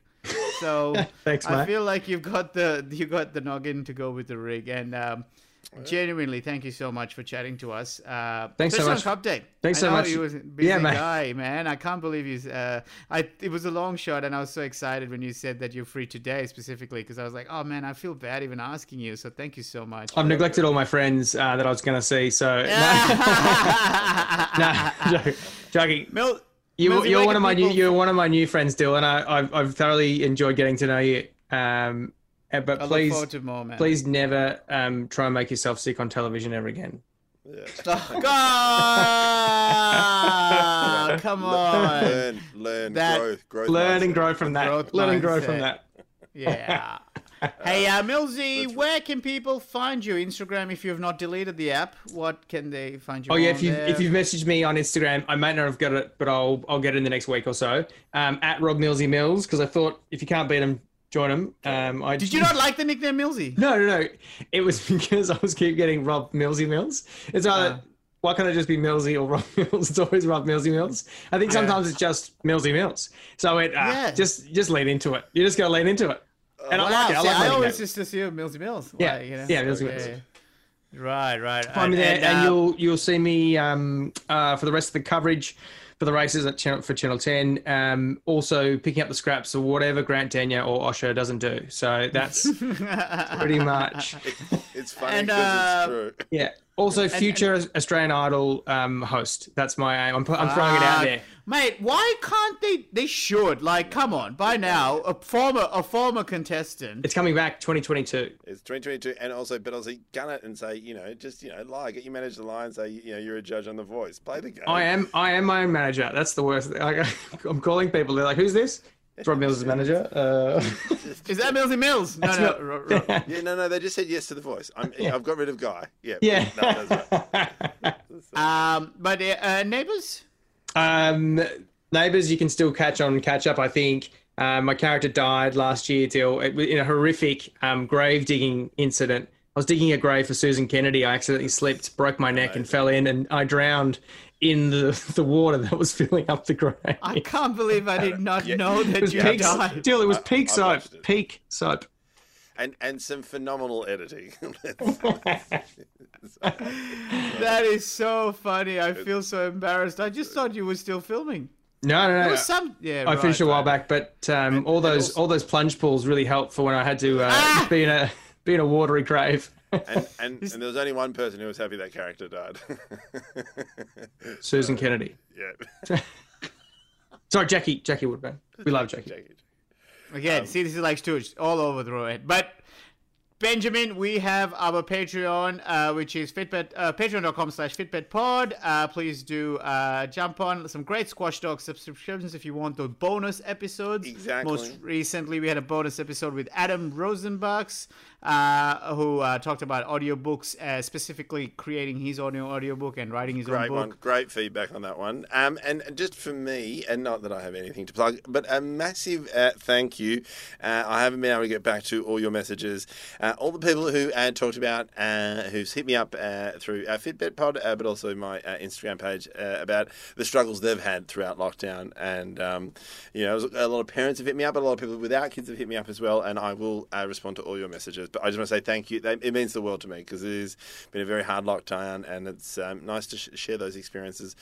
So Thanks, I feel like you've got the you got the noggin to go with the rig, and um, genuinely, thank you so much for chatting to us. Uh, Thanks so much. Cup Day. Thanks so much. He was a busy Yeah, mate. guy, man. I can't believe he's. Uh, I it was a long shot, and I was so excited when you said that you're free today, specifically because I was like, oh man, I feel bad even asking you. So thank you so much. I've neglected all my friends uh, that I was going to see. So no, joking. joking. Mil- You, you're one of my new, you're one of my new friends, Dylan. I, I've, I've thoroughly enjoyed getting to know you. Um, but I look please, forward to more, man. please never um, try and make yourself sick on television ever again. Yeah. God, come on. learn, learn, That- growth, growth. Learn and grow from that. Growth Learn and grow from that. Yeah. hey, uh, Millsy, where can people find you? Instagram, if you have not deleted the app, what can they find you Oh yeah, if you there? if you've messaged me on Instagram, I might not have got it, but I'll I'll get it in the next week or so. Um, at Rob Millsy Mills because I thought if you can't beat him, join him. Um, I Did you not like the nickname Millsy? No, no, no. It was because I was keep getting Rob Millsy Mills. It's either Ah. why can't it just be Millsy or Rob Mills? It's always Rob Millsy Mills. I think sometimes it's just Millsy Mills. So it uh, Yeah. just just lean into it. You just gotta lean into it. And I like it. I see, like I always just assume Millsy Mills. Yeah, like, you know? yeah, Millsy Mills. Right, right. Find me there, and, uh, you'll you'll see me um, uh, for the rest of the coverage for the races at channel for Channel Ten. Um, also picking up the scraps of whatever Grant Denyer or Osher doesn't do. So that's pretty much It's funny because uh, it's true. yeah. Also, future Australian Idol um, host. That's my aim. I'm, I'm throwing it out there. Mate, why can't they? They should. Like, come on. By now, a former a former contestant. It's coming back 2022. It's 2022, and also, but also, gun it and say, you know, just you know, lie, get your manager to lie and say, you know, you're a judge on The Voice. Play the game. I am. I am my own manager. That's the worst. I, I'm calling people. They're like, "Who's this?" It's Rob Mills' manager. Uh, Is that Millsy Mills? No, no. not- ro- ro- Yeah, no, no, they just said yes to The Voice. I'm, I've got rid of Guy. Yeah, yeah. No, right. um, but uh, uh, neighbors. Um, neighbours, you can still catch on catch up. I think uh, my character died last year till in a horrific um, grave digging incident. I was digging a grave for Susan Kennedy. I accidentally slipped, broke my neck, and fell in, and I drowned in the the water that was filling up the grave. I can't believe I did not know it that was you peak, died. Dill, it was peak I soap. watched it. Peak soap. and and some phenomenal editing. That is so funny. I feel so embarrassed. I just thought you were still filming. No, no, There no. was some. Yeah, I finished a while right. back, but um, all those also- all those plunge pools really helped for when I had to uh, Ah! be in a be in a watery grave. And, and and there was only one person who was happy that character died. Susan uh, Kennedy. yeah, Sorry, Jackie. Jackie Woodburne. We love Jackie. Jackie. Again, see, this is like Stooge all over the road. But Benjamin, we have our Patreon, uh, which is fitbet, uh, patreon.com slash fitbetpod. Uh, please do uh, jump on some great Squash Dog subscriptions if you want the bonus episodes. Exactly. Most recently, we had a bonus episode with Adam Rozenbachs, uh, who uh, talked about audiobooks, uh, specifically creating his audio audiobook and writing his own Great book. one. Great feedback on that one. Um, and just for me, and not that I have anything to plug, but a massive uh, thank you. Uh, I haven't been able to get back to all your messages. Uh, all the people who uh, talked about, uh, who's hit me up uh, through uh, Fitbit Pod, uh, but also my uh, Instagram page uh, about the struggles they've had throughout lockdown. And, um, you know, a lot of parents have hit me up, a lot of people without kids have hit me up as well. And I will uh, respond to all your messages. But I just want to say thank you. It means the world to me because it has been a very hard lockdown, and it's um, nice to sh- share those experiences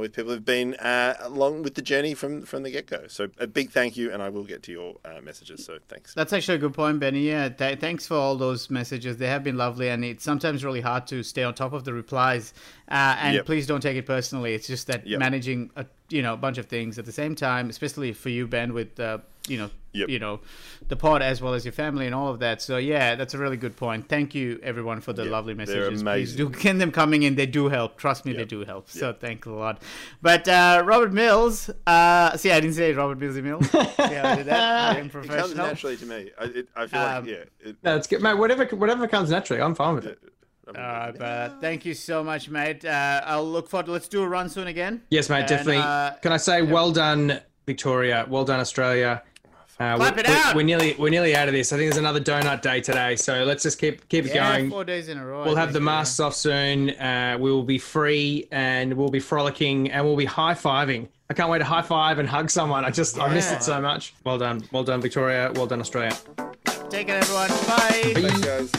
with people who've been along with the journey from from the get go. So a big thank you, and I will get to your messages. So thanks. That's actually a good point, Benny. Yeah, th- thanks for all those messages. They have been lovely, and it's sometimes really hard to stay on top of the replies. Uh, and Yep. please don't take it personally. It's just that Yep. managing a you know a bunch of things at the same time, especially for you, Ben, with uh, you know Yep. you know the pod as well as your family and all of that. So yeah, that's a really good point. Thank you everyone for the lovely they're messages. Please do get them coming in. They do help. Trust me, they do help. So thanks a lot. But uh, Robert Mills, uh, see, I didn't say Robert Millsy Mills. see how I did that? Being It comes professional. naturally to me. I, it, I feel Um, like yeah. It, No, it's good, mate. Whatever, whatever comes naturally, I'm fine with it. I All right, brother. Thank you so much, mate. Uh, I'll look forward. to Let's do a run soon again. Yes, mate, And, definitely. uh, Can I say, well done, Victoria. Well done, Australia. Uh, Clap we- it we- out. We're nearly, we're nearly out of this. I think there's another donut day today, so let's just keep keep it Yeah, going. four days in a row. We'll I have the think, yeah. masks off soon. Uh, we will be free and we'll be frolicking and we'll be high fiving. I can't wait to high five and hug someone. I just I miss it so much. Well done, well done, Victoria. Well done, Australia. Take it, everyone. Bye. Thanks, guys.